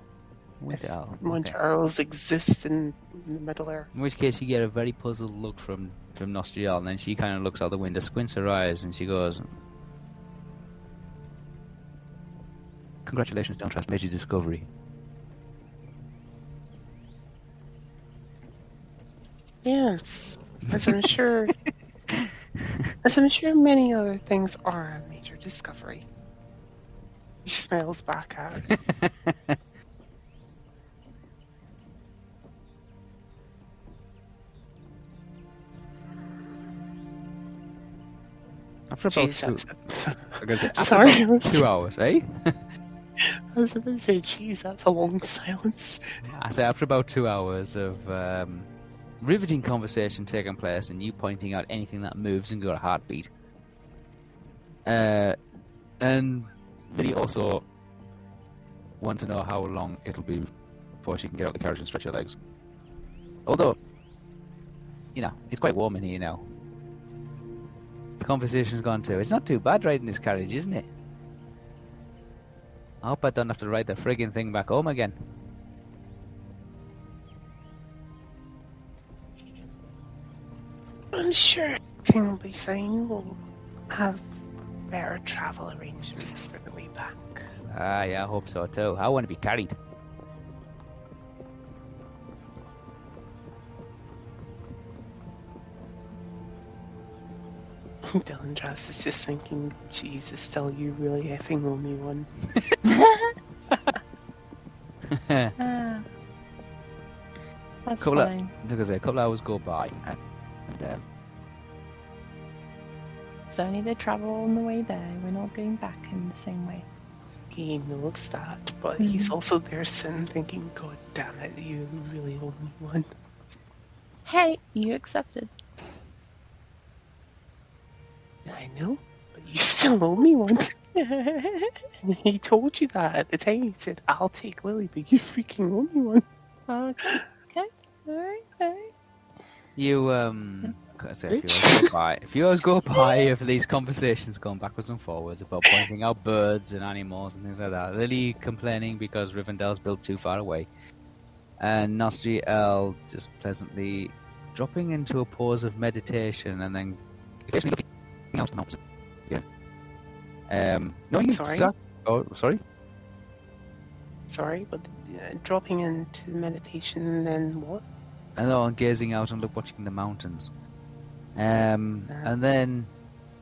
Winter owl. Winter okay. owls exist in, in the Middle Earth. In which case, you get a very puzzled look from from Nostriel, and then she kind of looks out the window, squints her eyes, and she goes, "Congratulations, don't trust. Major discovery." Yes, as I'm sure, [LAUGHS] as I'm sure many other things are a major discovery. He smiles back at. her. [LAUGHS] After about Jeez, two, [LAUGHS] that's, I'm gonna say, after sorry. about two hours, eh? I was about to say, "Geez, that's a long silence." I say after about two hours of um, riveting conversation taking place, and you pointing out anything that moves and got a heartbeat. Uh, and they also want to know how long it'll be before she can get out the carriage and stretch her legs. Although, you know, it's quite warm in here now. The conversation's gone too. It's not too bad riding this carriage, isn't it? I hope I don't have to ride the frigging thing back home again. I'm sure everything will be fine. We'll have better travel arrangements for the way back. Ah, yeah, I hope so too. I want to be carried. [LAUGHS] Dylan Trask is just thinking, Jesus, still you really effing owe me one. [LAUGHS] Ah. That's Cool, look. fine. Because a couple hours go by, and, and um, It's only the travel on the way there. We're not going back in the same way. He knows that, but he's also there sitting thinking, God damn it, you really owe me one. Hey, you accepted. I know, but you still owe me one. [LAUGHS] he told you that at the time. He said, I'll take Lily, but you freaking owe me one. okay. Okay. All right. All right. you um, I say a few hours go by. A few hours go by of these conversations going backwards and forwards about pointing out birds and animals and things like that. Lily complaining because Rivendell's built too far away, and Nostriel just pleasantly dropping into a pause of meditation and then occasionally looking out and opposite. Yeah. Um, knowing Sorry? exact- Oh, sorry. Sorry, but uh, dropping into meditation and then what? And then gazing out and look watching the mountains. Um, Uh. and then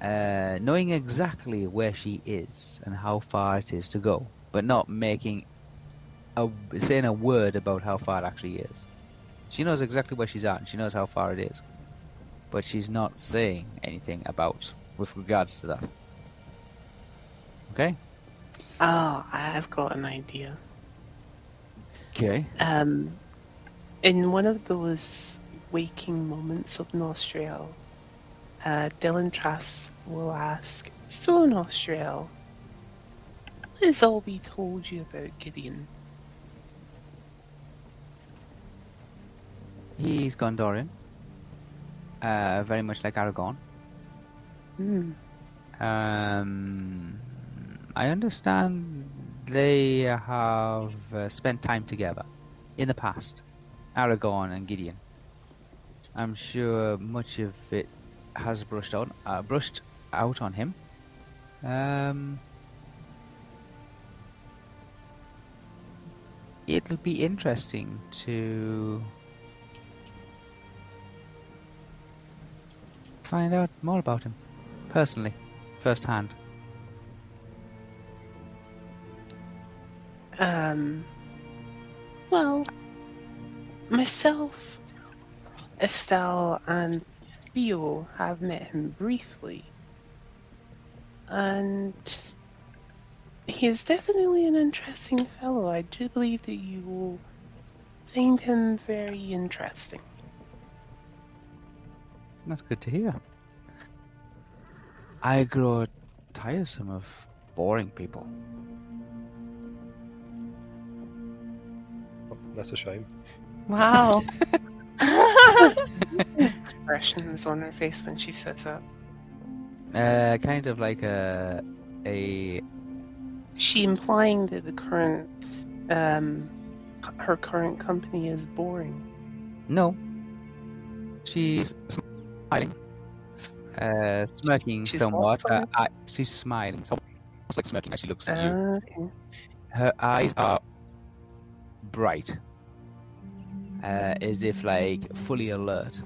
uh, knowing exactly where she is and how far it is to go, but not making a saying a word about how far it actually is. She knows exactly where she's at and she knows how far it is, but she's not saying anything about with regards to that. Okay. Oh, I've got an idea. Okay. Um, in one of those waking moments of Nostriel, uh, Dylan Trask will ask, So, Nostriel, what has all we told you about Gideon? He's Gondorian. Uh, very much like Aragorn. Hmm. Um, I understand they have uh, spent time together in the past, Aragorn and Gideon. I'm sure much of it has brushed out, uh, brushed out on him. Um, it'll be interesting to find out more about him personally, firsthand. Um, well, myself, Estelle, and Theo have met him briefly. And he is definitely an interesting fellow. I do believe that you will find him very interesting. That's good to hear. I grow tiresome of boring people. That's a shame. Wow. [LAUGHS] Expressions on her face when she says that. Uh, kind of like a a She implying that the current, um, her current company is boring. no. She's smiling, uh, smirking She's somewhat. what, Uh, I, she's smiling, so almost like smirking as she looks at you. Uh, okay. Her eyes are bright, uh, as if like fully alert.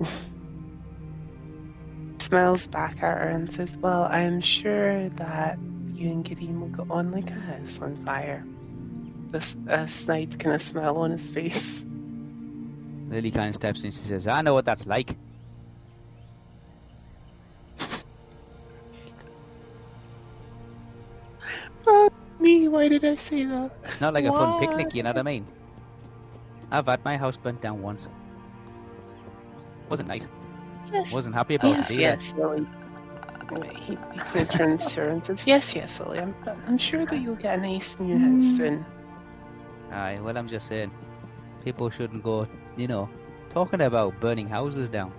[LAUGHS] smiles back at her and says, Well, I am sure that you and Gideon will go on like a house on fire. This uh, snide kind of smile on his face. Lily kind of steps in. She says, "I know what that's like." Did I say that? It's not like a fun picnic, you know what I mean? I've had my house burnt down once. Wasn't nice. Yes, Wasn't happy about yes, it either. yes, Lily. He, he turns to her and says, Yes, yes, Lily. I'm, I'm sure that you'll get a nice new house soon. Aye, well, I'm just saying, people shouldn't go, you know, talking about burning houses down.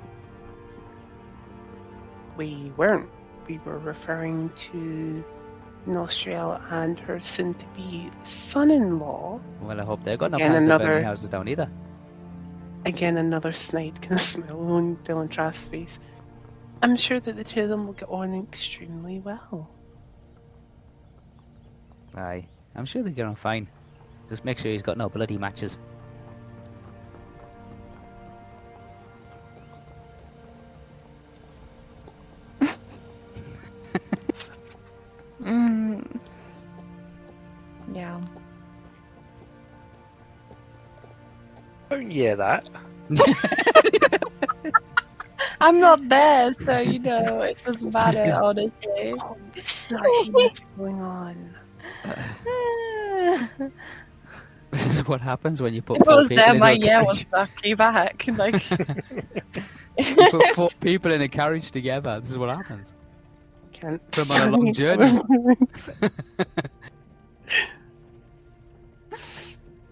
We weren't. We were referring to Nostriel and her soon to be son in law. Well, I hope they've got no Again, plans to burn houses down either. Again, another snide of [LAUGHS] smile on Dylan Trask's face. I'm sure that the two of them will get on extremely well. Aye, I'm sure they get on fine. Just make sure he's got no bloody matches. Yeah. Don't hear that. [LAUGHS] I'm not there, so you know it doesn't matter, [LAUGHS] honestly. This snarkiness going on. [SIGHS] This is what happens when you put if I four was people there, in my a yeah was carriage. exactly back. [LAUGHS] Like, you put four people in a carriage together. This is what happens. Can't Put 'em on a long journey.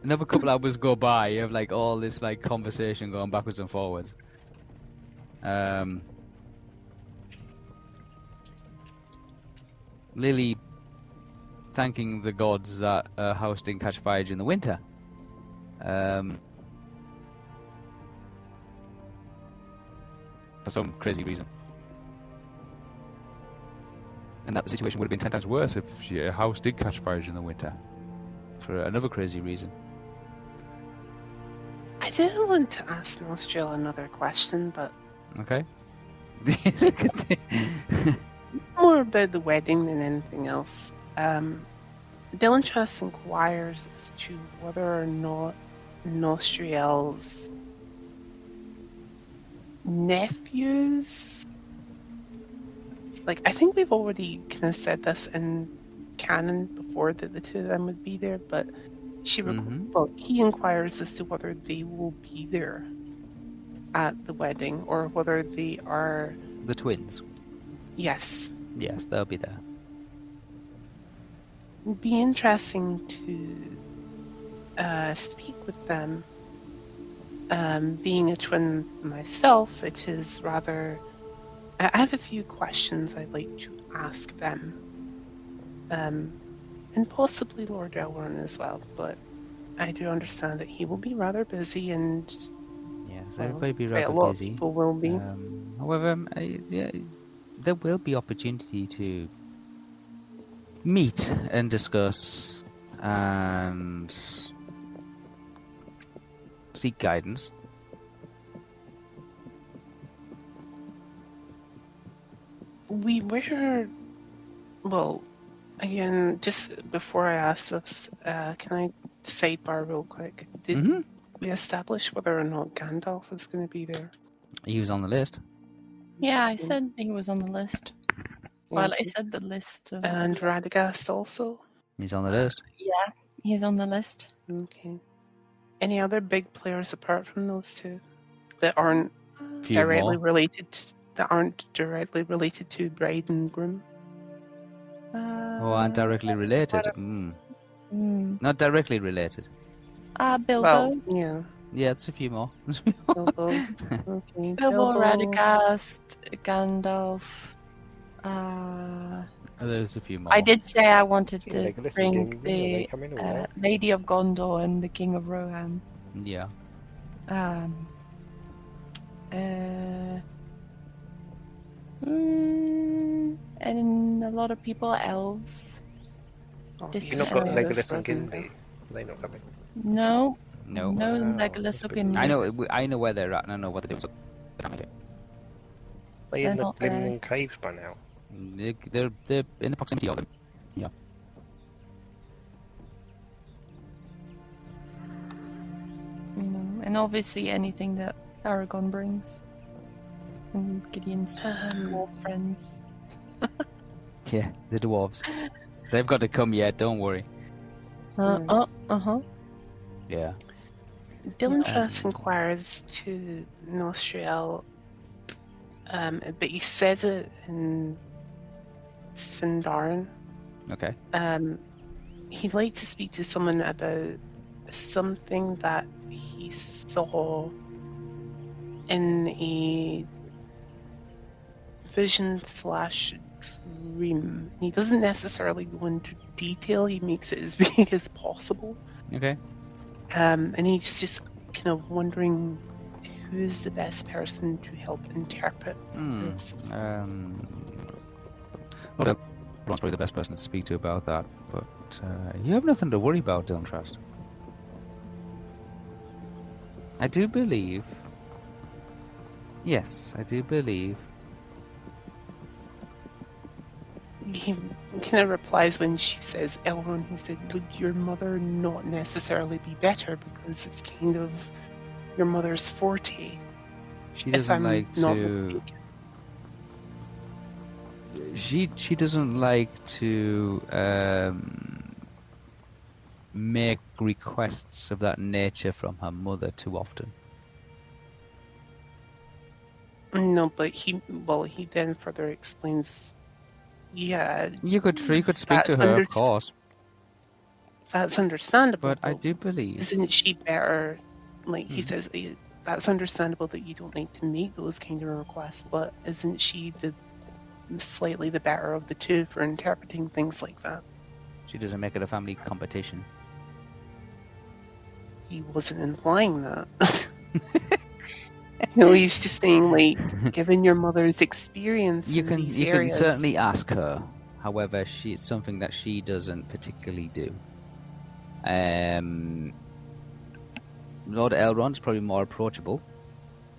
Another couple hours go by. You have like all this like conversation going backwards and forwards. Um, Lily thanking the gods that her house didn't catch fire during the winter. Um, for some crazy reason. And that the situation would have been ten times worse if her house did catch fire during the winter. For another crazy reason. I do want to ask Nostriel another question, but Okay. [LAUGHS] more about the wedding than anything else. Um, Dylan Trask inquires as to whether or not Nostriel's nephews. Like, I think we've already kind of said this in canon before that the two of them would be there, but she, requ- Mhm. well, he inquires as to whether they will be there at the wedding or whether they are. the twins. Yes, Yes, they'll be there. It'd be interesting to uh, speak with them. Um, being a twin myself, it is rather. I I have a few questions I'd like to ask them. Um, and possibly Lord Elrond as well, but I do understand that he will be rather busy and Yes, well, everybody be quite a lot busy. of people will be. Um, however, um, I, yeah, there will be opportunity to meet and discuss and seek guidance. We were, well, again, just before I ask this, uh, can I sidebar real quick? Did Mhm. we establish whether or not Gandalf was going to be there? He was on the list. Yeah, I said he was on the list. Well, I said the list. Of, and Radagast also. He's on the list. yeah, he's on the list. Okay. Any other big players apart from those two that aren't Few directly more. related? That aren't directly related to bride and groom. Uh, Oh, aren't directly related. Mm. Mm. Not directly related. Uh, Bilbo. Well, yeah, Yeah, it's a few more. Bilbo. [LAUGHS] okay, Bilbo, Radagast, Gandalf. Uh, There's a few more. I did say I wanted to Legolas bring Gimli, the uh. Lady of Gondor and the King of Rohan. Yeah. Um, uh, mm, and a lot of people are elves. Oh, This You've is, not got Legolas and Radagast. Gimli. Are they not coming? No, No. no Wow, Legolas that's or. Gimli. I know. I know where they're at, and I know what they're doing. Are they They're in the not there. Limnan caves by now? They- They're they're in the proximity of them. you know, and obviously anything that Aragorn brings, and Gideon's Um, more friends. [LAUGHS] Yeah, the dwarves. They've got to come yet. Don't worry. Uh, uh, uh huh. Yeah. Dylan Yeah. Trask inquires to Nostriel, um, but you said it in Sindarin. Okay. Um, he'd like to speak to someone about something that he saw in a vision slash dream. He doesn't necessarily go into detail. He makes it as [LAUGHS] big as possible. Okay. Um, and he's just kind of wondering who is the best person to help interpret Hmm. this. Um. Well, Ron's probably the best person to speak to about that, but uh, you have nothing to worry about, Dylan Trask. I do believe. Yes, I do believe. He kind of replies when she says Elrond. He said, "Would your mother not necessarily be better because it's kind of your mother's forte?" She doesn't like to. she she doesn't like to um, make requests of that nature from her mother too often. No, but he well, he then further explains. Yeah, You could you could speak to her, under- of course, that's understandable. but I do believe Isn't she better? Like he Mhm. says, that's understandable that you don't like to make those kind of requests, but isn't she the slightly the better of the two for interpreting things like that? she doesn't make it a family competition. He wasn't implying that. [LAUGHS] know, he's just saying like, given your mother's experience, You can you can certainly ask her. However, she it's something that she doesn't particularly do. Um, Lord Elrond's probably more approachable,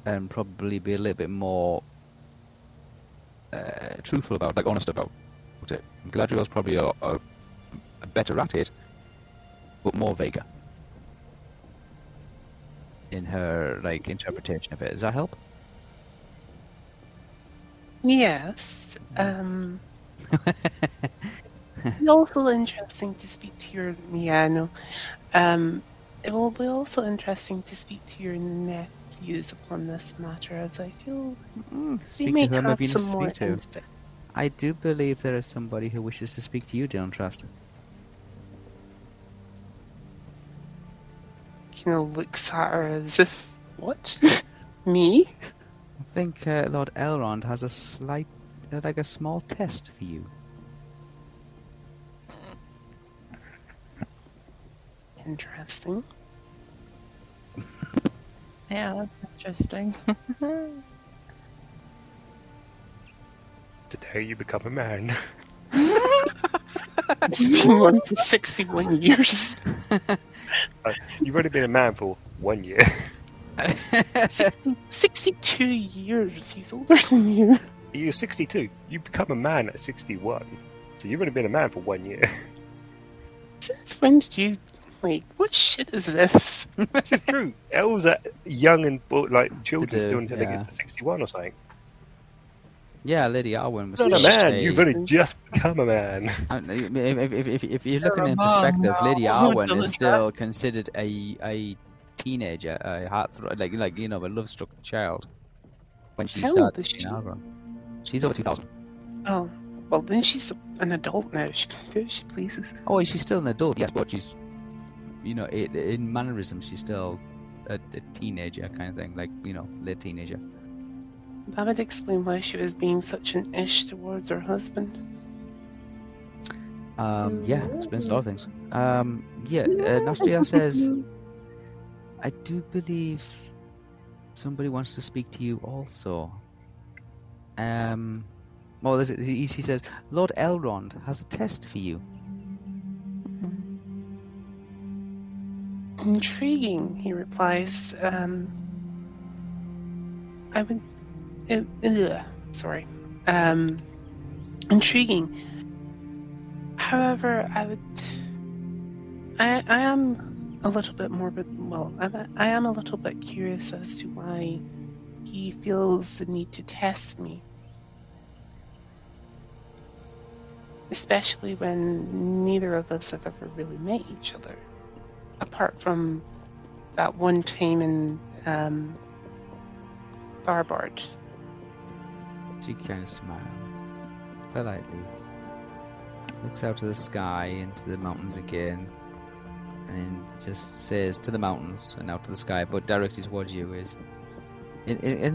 and probably be a little bit more uh, truthful about, like honest about it. Galadriel's probably a, a, a better at it, but more vaguer in her like interpretation of it. Does that help? Yes. Um, [LAUGHS] it's also interesting to speak to your yeah, no. Um, it will be also interesting to speak to your nephews upon this matter, as I feel they Speak may to have you need some to speak to. insight. I do believe there is somebody who wishes to speak to you, Dylan Trask. You know, looks at her as if what? [LAUGHS] Me? I think uh, Lord Elrond has a slight, uh, like a small test for you. Interesting. [LAUGHS] Yeah, that's interesting. [LAUGHS] Today you become a man. It's been one for sixty-one years. Uh, [LAUGHS] You've only been a man for one year. 60, [LAUGHS] 62 years. He's older than you. You're 62. You become a man at 61. So you've only been a man for one year. Since when did you? like, what shit is this? This is true. Elves are young and like children do, still until they get to 61 or something. Yeah, Lady Arwen was You're not a still man. a- You've only just become a man. If, if, if, if, if you're You're looking in perspective, now. Lady Arwen is still Trust. considered a a teenager, a heartthrob, like like you know, a love-struck child when she How started is she? She's over two thousand. Oh, well then she's an adult now. She can do as she pleases. Oh, she's still an adult, yes, but she's, you know, i in mannerism, she's still a, a teenager kind of thing, like you know, late teenager. That would explain why she was being such an ish towards her husband. Um, yeah, explains a lot of things. Um, yeah, uh, Nostriel [LAUGHS] says, I do believe somebody wants to speak to you also. Um, well, there's- he, he says, Lord Elrond has a test for you. Intriguing, he replies. Um, I would. Uh, sorry. Um, intriguing. However, I would. I, I am a little bit more, but well, I'm a, I am a little bit curious as to why he feels the need to test me. Especially when neither of us have ever really met each other apart from that one time in um, Tharbad. She kind of smiles politely, looks out to the sky, into the mountains again, and just says to the mountains and out to the sky, but directly towards you is in in, in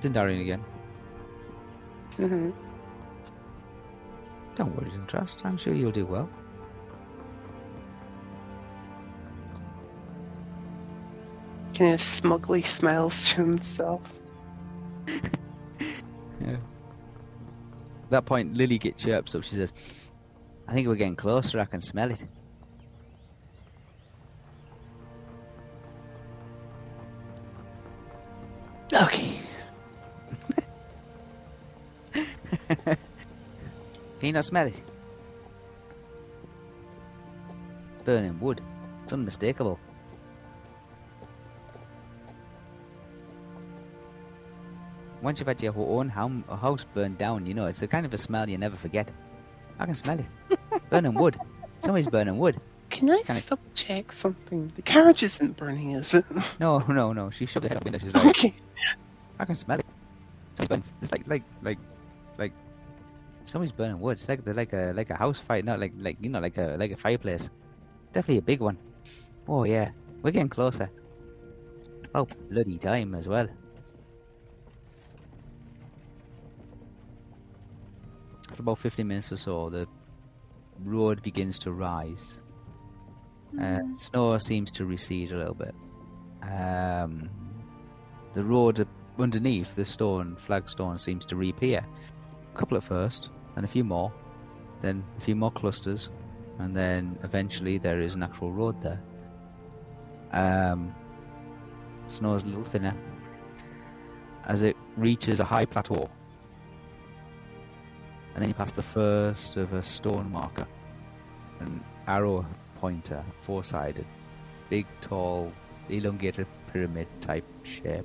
Sindarin again. Mm-hmm. Don't worry, don't trust. I'm sure you'll do well. Kind of smugly smiles to himself. [LAUGHS] That point, Lily gets chirps up. She says, "I think we're getting closer. I can smell it." Okay. [LAUGHS] Can you not smell it? Burning wood. It's unmistakable. Once you've had your own hom- house burned down, you know, it's a kind of a smell you never forget. I can smell it. [LAUGHS] burning wood. Somebody's burning wood. Can I Kinda- just double check something? The carriage isn't burning, is it? No, no, no. She shoved her head out the window. She's like, okay. I can smell it. Somebody's. It's like, like, like, like, somebody's burning wood. It's like, they're like a, like a house fire, not like, like, you know, like a, like a fireplace. Definitely a big one. Oh yeah, we're getting closer. Oh bloody time as well. After about 15 minutes or so, the road begins to rise. Uh, snow seems to recede a little bit. Um, the road underneath the stone, flagstone, seems to reappear. A couple at first, then a few more, then a few more clusters, and then eventually there is an actual road there. Um, Snow is a little thinner as it reaches a high plateau. And then you pass the first of a stone marker, an arrow pointer, four sided, big, tall, elongated pyramid type shape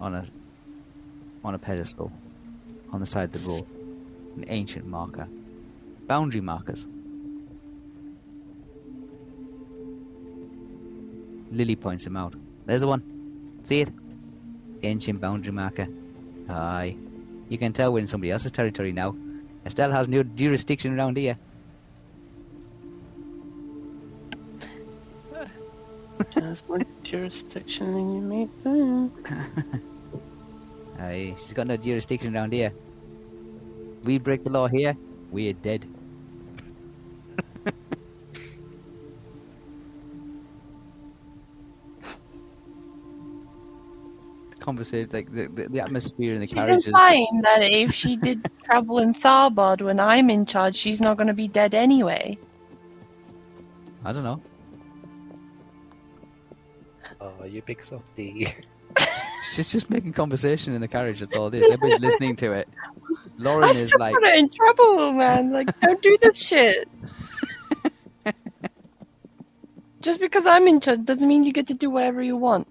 on a on a pedestal on the side of the road. An ancient marker. Boundary markers. Lily points him out. There's the one. See it? Ancient boundary marker. Aye. You can tell we're in somebody else's territory now. Estelle has no jurisdiction around here. Has more jurisdiction than you may think. [LAUGHS] Aye, she's got no jurisdiction around here. We break the law here, we're dead. Conversation, like the, the, the atmosphere in the She's carriages. implying that if she did [LAUGHS] trouble in Tharbad when I'm in charge, she's not going to be dead anyway. I don't know. Oh, you big softy. [LAUGHS] She's just making conversation in the carriage. That's all it is. [LAUGHS] Everybody's listening to it. Lauren I is like, put her in trouble, man. Like, don't do this shit. Just because I'm in charge doesn't mean you get to do whatever you want.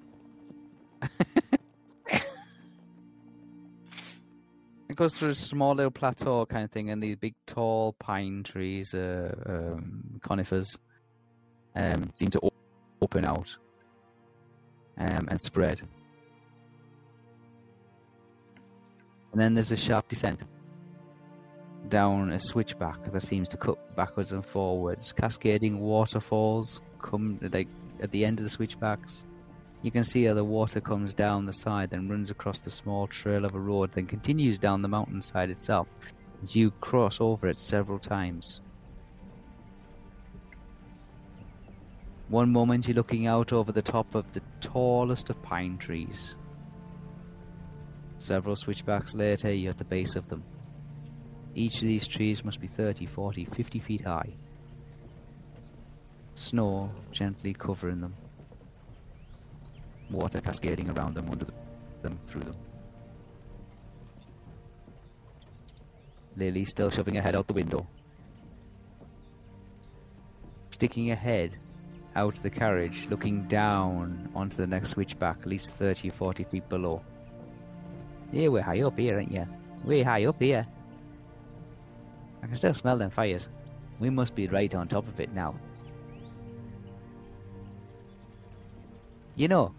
Goes through a small little plateau kind of thing, and these big tall pine trees, uh, um, conifers, um, seem to open out um, and spread. And then there's a sharp descent down a switchback that seems to cut backwards and forwards. Cascading waterfalls come like at the end of the switchbacks. You can see how the water comes down the side, then runs across the small trail of a road, then continues down the mountainside itself as you cross over it several times. One moment you're looking out over the top of the tallest of pine trees. Several switchbacks later, you're at the base of them. Each of these trees must be 30, 40, 50 feet high. Snow gently covering them. Water cascading around them, under them, through them. Lily still shoving her head out the window. Sticking her head out the carriage, looking down onto the next switchback, at least 30 40 feet below. Yeah, we're high up here, aren't you? Way high up here. I can still smell them fires. We must be right on top of it now. You know,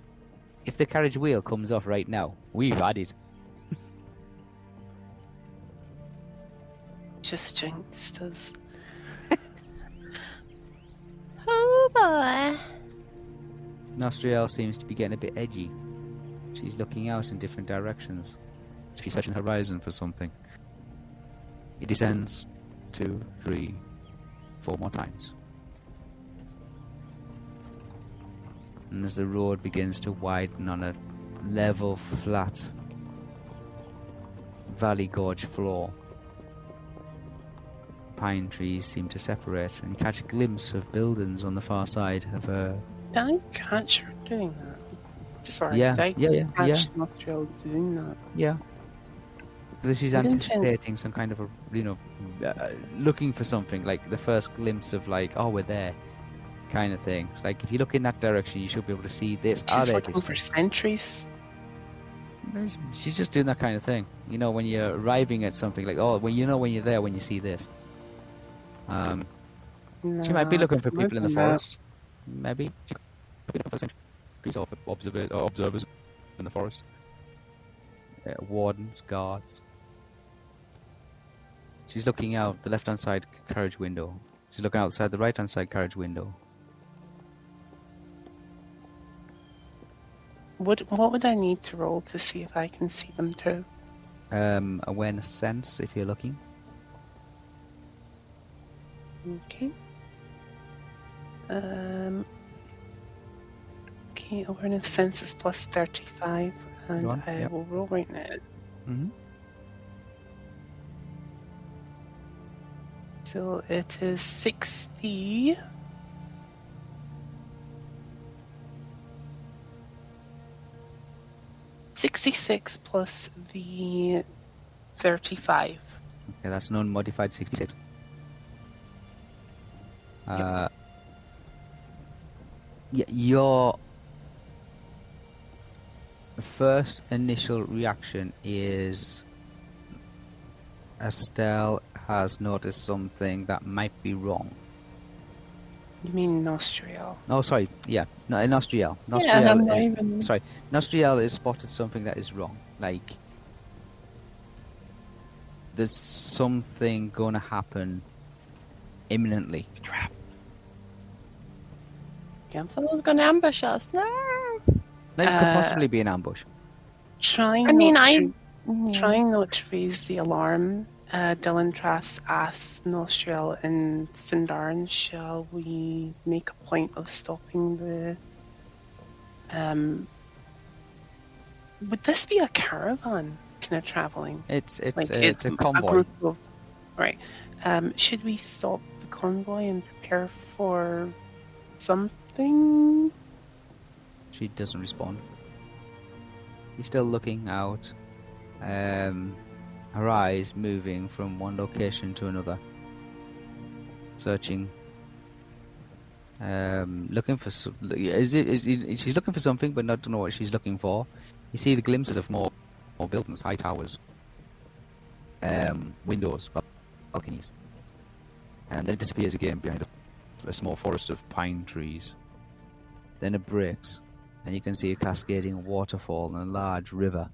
if the carriage wheel comes off right now, we've had it. Just jinxed us. [LAUGHS] Oh boy. Nostriel seems to be getting a bit edgy. She's looking out in different directions. She's searching the horizon for something. It descends two, three, four more times. And as the road begins to widen on a level, flat valley gorge floor, pine trees seem to separate, and you catch a glimpse of buildings on the far side of a I catch her doing that? Sorry, Yeah, I yeah, yeah, catch Nostriel doing that? Yeah. Because she's anticipating some kind of a, you know, uh, looking for something like the first glimpse of like, oh, we're there, kind of thing. It's like if you look in that direction, you should be able to see this. She's looking is. for sentries. She's just doing that kind of thing. You know, when you're arriving at something like, oh, when you know when you're there when you see this. Um, she might be looking for people in the than that. forest. Maybe. She could be looking for sentries or for observer- observers in the forest. Uh, wardens, guards. She's looking out the left-hand side carriage window. She's looking outside the right-hand side carriage window. What what would I need to roll to see if I can see them too? Um, awareness sense, if you're looking. Okay. Um. Okay, awareness sense is plus thirty-five, and on, I yep. will roll right now. Mm-hmm. So it is sixty. 66 plus the 35. Okay, that's non-modified 66. Uh, y- your first initial reaction is Estelle has noticed something that might be wrong. You mean Nostriel? Oh, sorry. Yeah, no, Nostriel. Nostriel Yeah, I'm not uh, even. Sorry, Nostriel has spotted something that is wrong. Like, there's something going to happen imminently. Trap. Someone's going to ambush us. No. There could Uh, possibly be an ambush. Trying I mean, I. to- Yeah. Trying not to raise the alarm, uh, Dylan Trask asks Nostriel and Sindarin, shall we make a point of stopping the. Um, would this be a caravan kind of traveling? It's it's like uh, it's a convoy. group of, right. Um, should we stop the convoy and prepare for something? She doesn't respond. She's still looking out. Um, her eyes moving from one location to another, searching. Um, looking for. Is it? Is, is, she's looking for something, but not don't know what she's looking for. You see the glimpses of more, more buildings, high towers, um, windows, balconies, and then it disappears again behind a, a small forest of pine trees. Then it breaks, and you can see a cascading waterfall and a large river.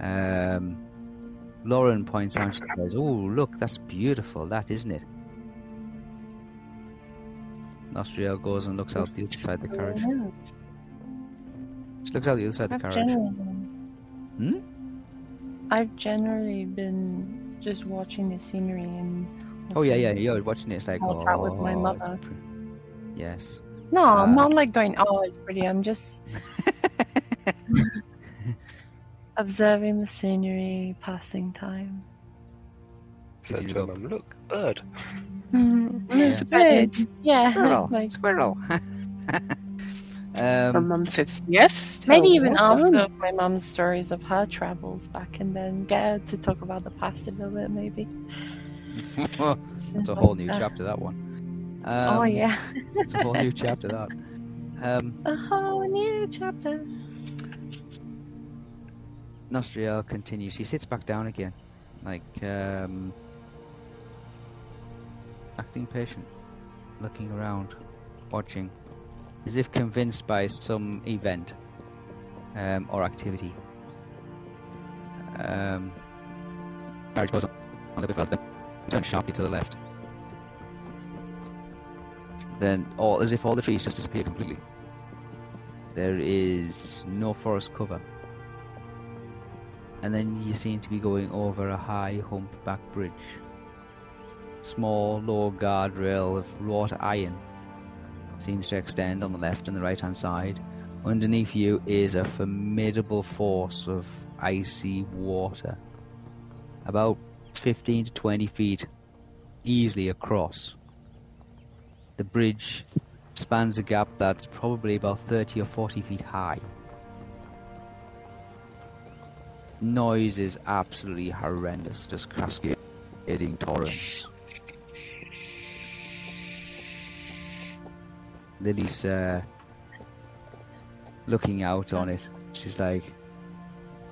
Um, Lauren points out, she says, "Oh, look, that's beautiful, that isn't it?" Nostriel goes and looks out the other side of the carriage. She looks out the other side of the I've carriage. generally, Hmm? I've generally been just watching the scenery and. Oh yeah, yeah, you're watching it. It's like, I'll oh, with my mother. pre- Yes. No, I'm Uh, not like going. Oh, it's pretty. I'm just [LAUGHS] observing the scenery, passing time. Says Did you to her go- mum, look, bird. It's a bird. Yeah, Squirrel. [LAUGHS] like Squirrel. [LAUGHS] Her um, mum says yes. maybe oh, even ask her my mum's stories of her travels back, and then get her to talk about the past a little bit, maybe. [LAUGHS] that's a whole new chapter. That one. Um, oh yeah, It's a whole new chapter. That. Um, a whole new chapter. Nostriel continues. He sits back down again, like um, acting patient, looking around, watching, as if convinced by some event um, or activity. Um, carriage goes on a little further, turns sharply to the left. Then, all as if all the trees just disappear completely. There is no forest cover and then you seem to be going over a high humpback bridge. Small, low guardrail of wrought iron seems to extend on the left and the right hand side. Underneath you is a formidable force of icy water, about 15 to 20 feet easily across. The bridge spans a gap that's probably about 30 or 40 feet high noise is absolutely horrendous, just cascading torrents. Lily's uh, looking out on it. She's like,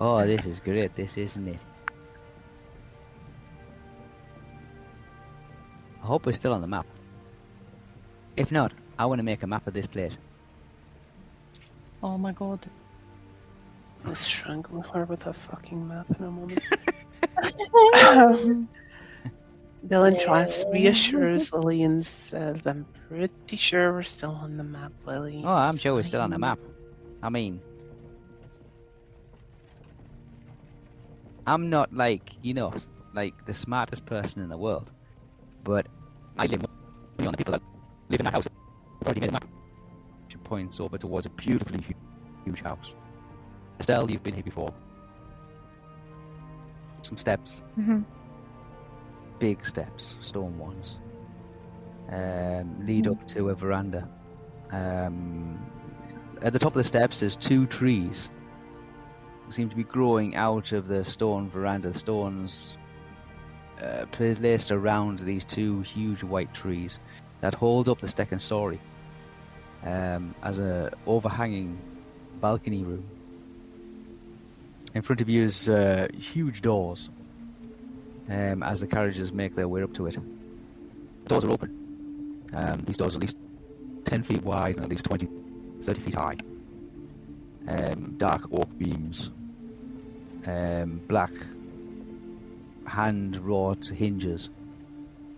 "Oh, this is great. This isn't it." I hope we're still on the map. If not, I want to make a map of this place. Oh my god. I'll strangle her with a fucking map in a moment. Um, Dylan Trask reassures Lily and says, I'm pretty sure we're still on the map, Lily. Oh, I'm It's sure we're still on the map. I mean, I'm not like, you know, like the smartest person in the world, but I live with on the people that live in that house. already made a map. She points over towards a beautifully huge house. Estelle, you've been here before. Some steps, Mhm. big steps, stone ones, um, lead up to a veranda. Um, at the top of the steps, there's two trees seem to be growing out of the stone veranda. Stones uh, placed around these two huge white trees that hold up the second story um, as a overhanging balcony room. In front of you is uh, huge doors um, as the carriages make their way up to it. Doors are open. Um, these doors are at least 10 feet wide and at least 20, 30 feet high. Um, dark oak beams, um, black hand wrought hinges,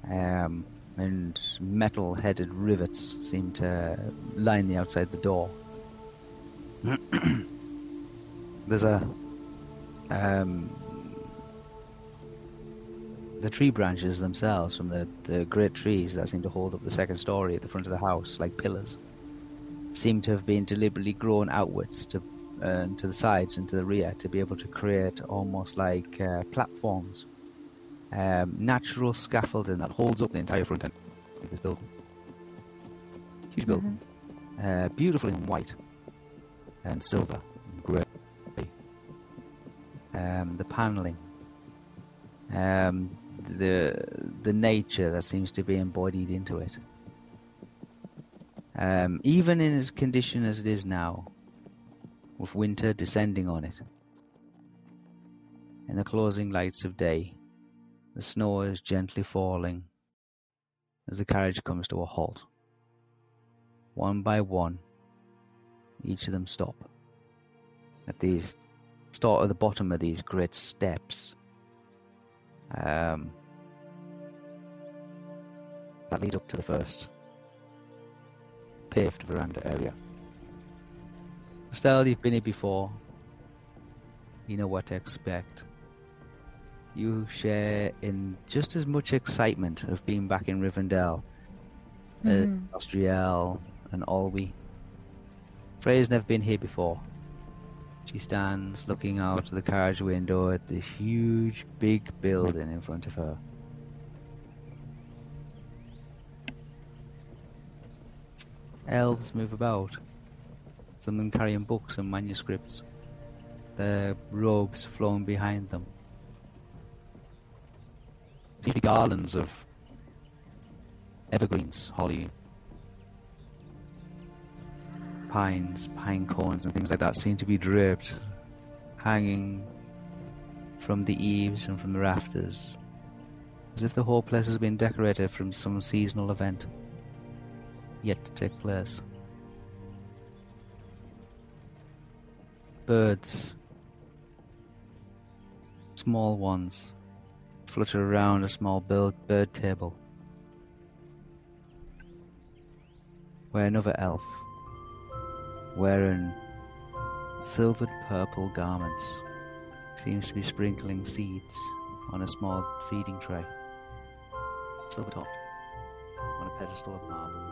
um, and metal headed rivets seem to line the outside of the door. [CLEARS THROAT] There's a um, the tree branches themselves from the, the great trees that seem to hold up the second story at the front of the house like pillars seem to have been deliberately grown outwards to uh, to the sides and to the rear to be able to create almost like uh, platforms um, natural scaffolding that holds up the entire front end of this building. Huge building. Uh, beautiful in white and silver and grey um, the paneling um, the the nature that seems to be embodied into it. Um, even in its condition as it is now, with winter descending on it. In the closing lights of day, the snow is gently falling as the carriage comes to a halt. One by one, each of them stop. At these start at the bottom of these great steps um, that lead up to the first paved veranda area. Estelle, you've been here before. You know what to expect. You share in just as much excitement of being back in Rivendell Mhm. as Nostriel and Alwi. Freya's never been here before. She stands looking out of the carriage window at the huge, big building in front of her. Elves move about, some of them carrying books and manuscripts, their robes flowing behind them. See the garlands of evergreens, holly, pines, pine cones, and things like that seem to be draped, hanging from the eaves and from the rafters, as if the whole place has been decorated from some seasonal event yet to take place. Birds, small ones, flutter around a small bird, bird table, where another elf wearing silvered purple garments, seems to be sprinkling seeds on a small feeding tray. Silver topped, on a pedestal of marble.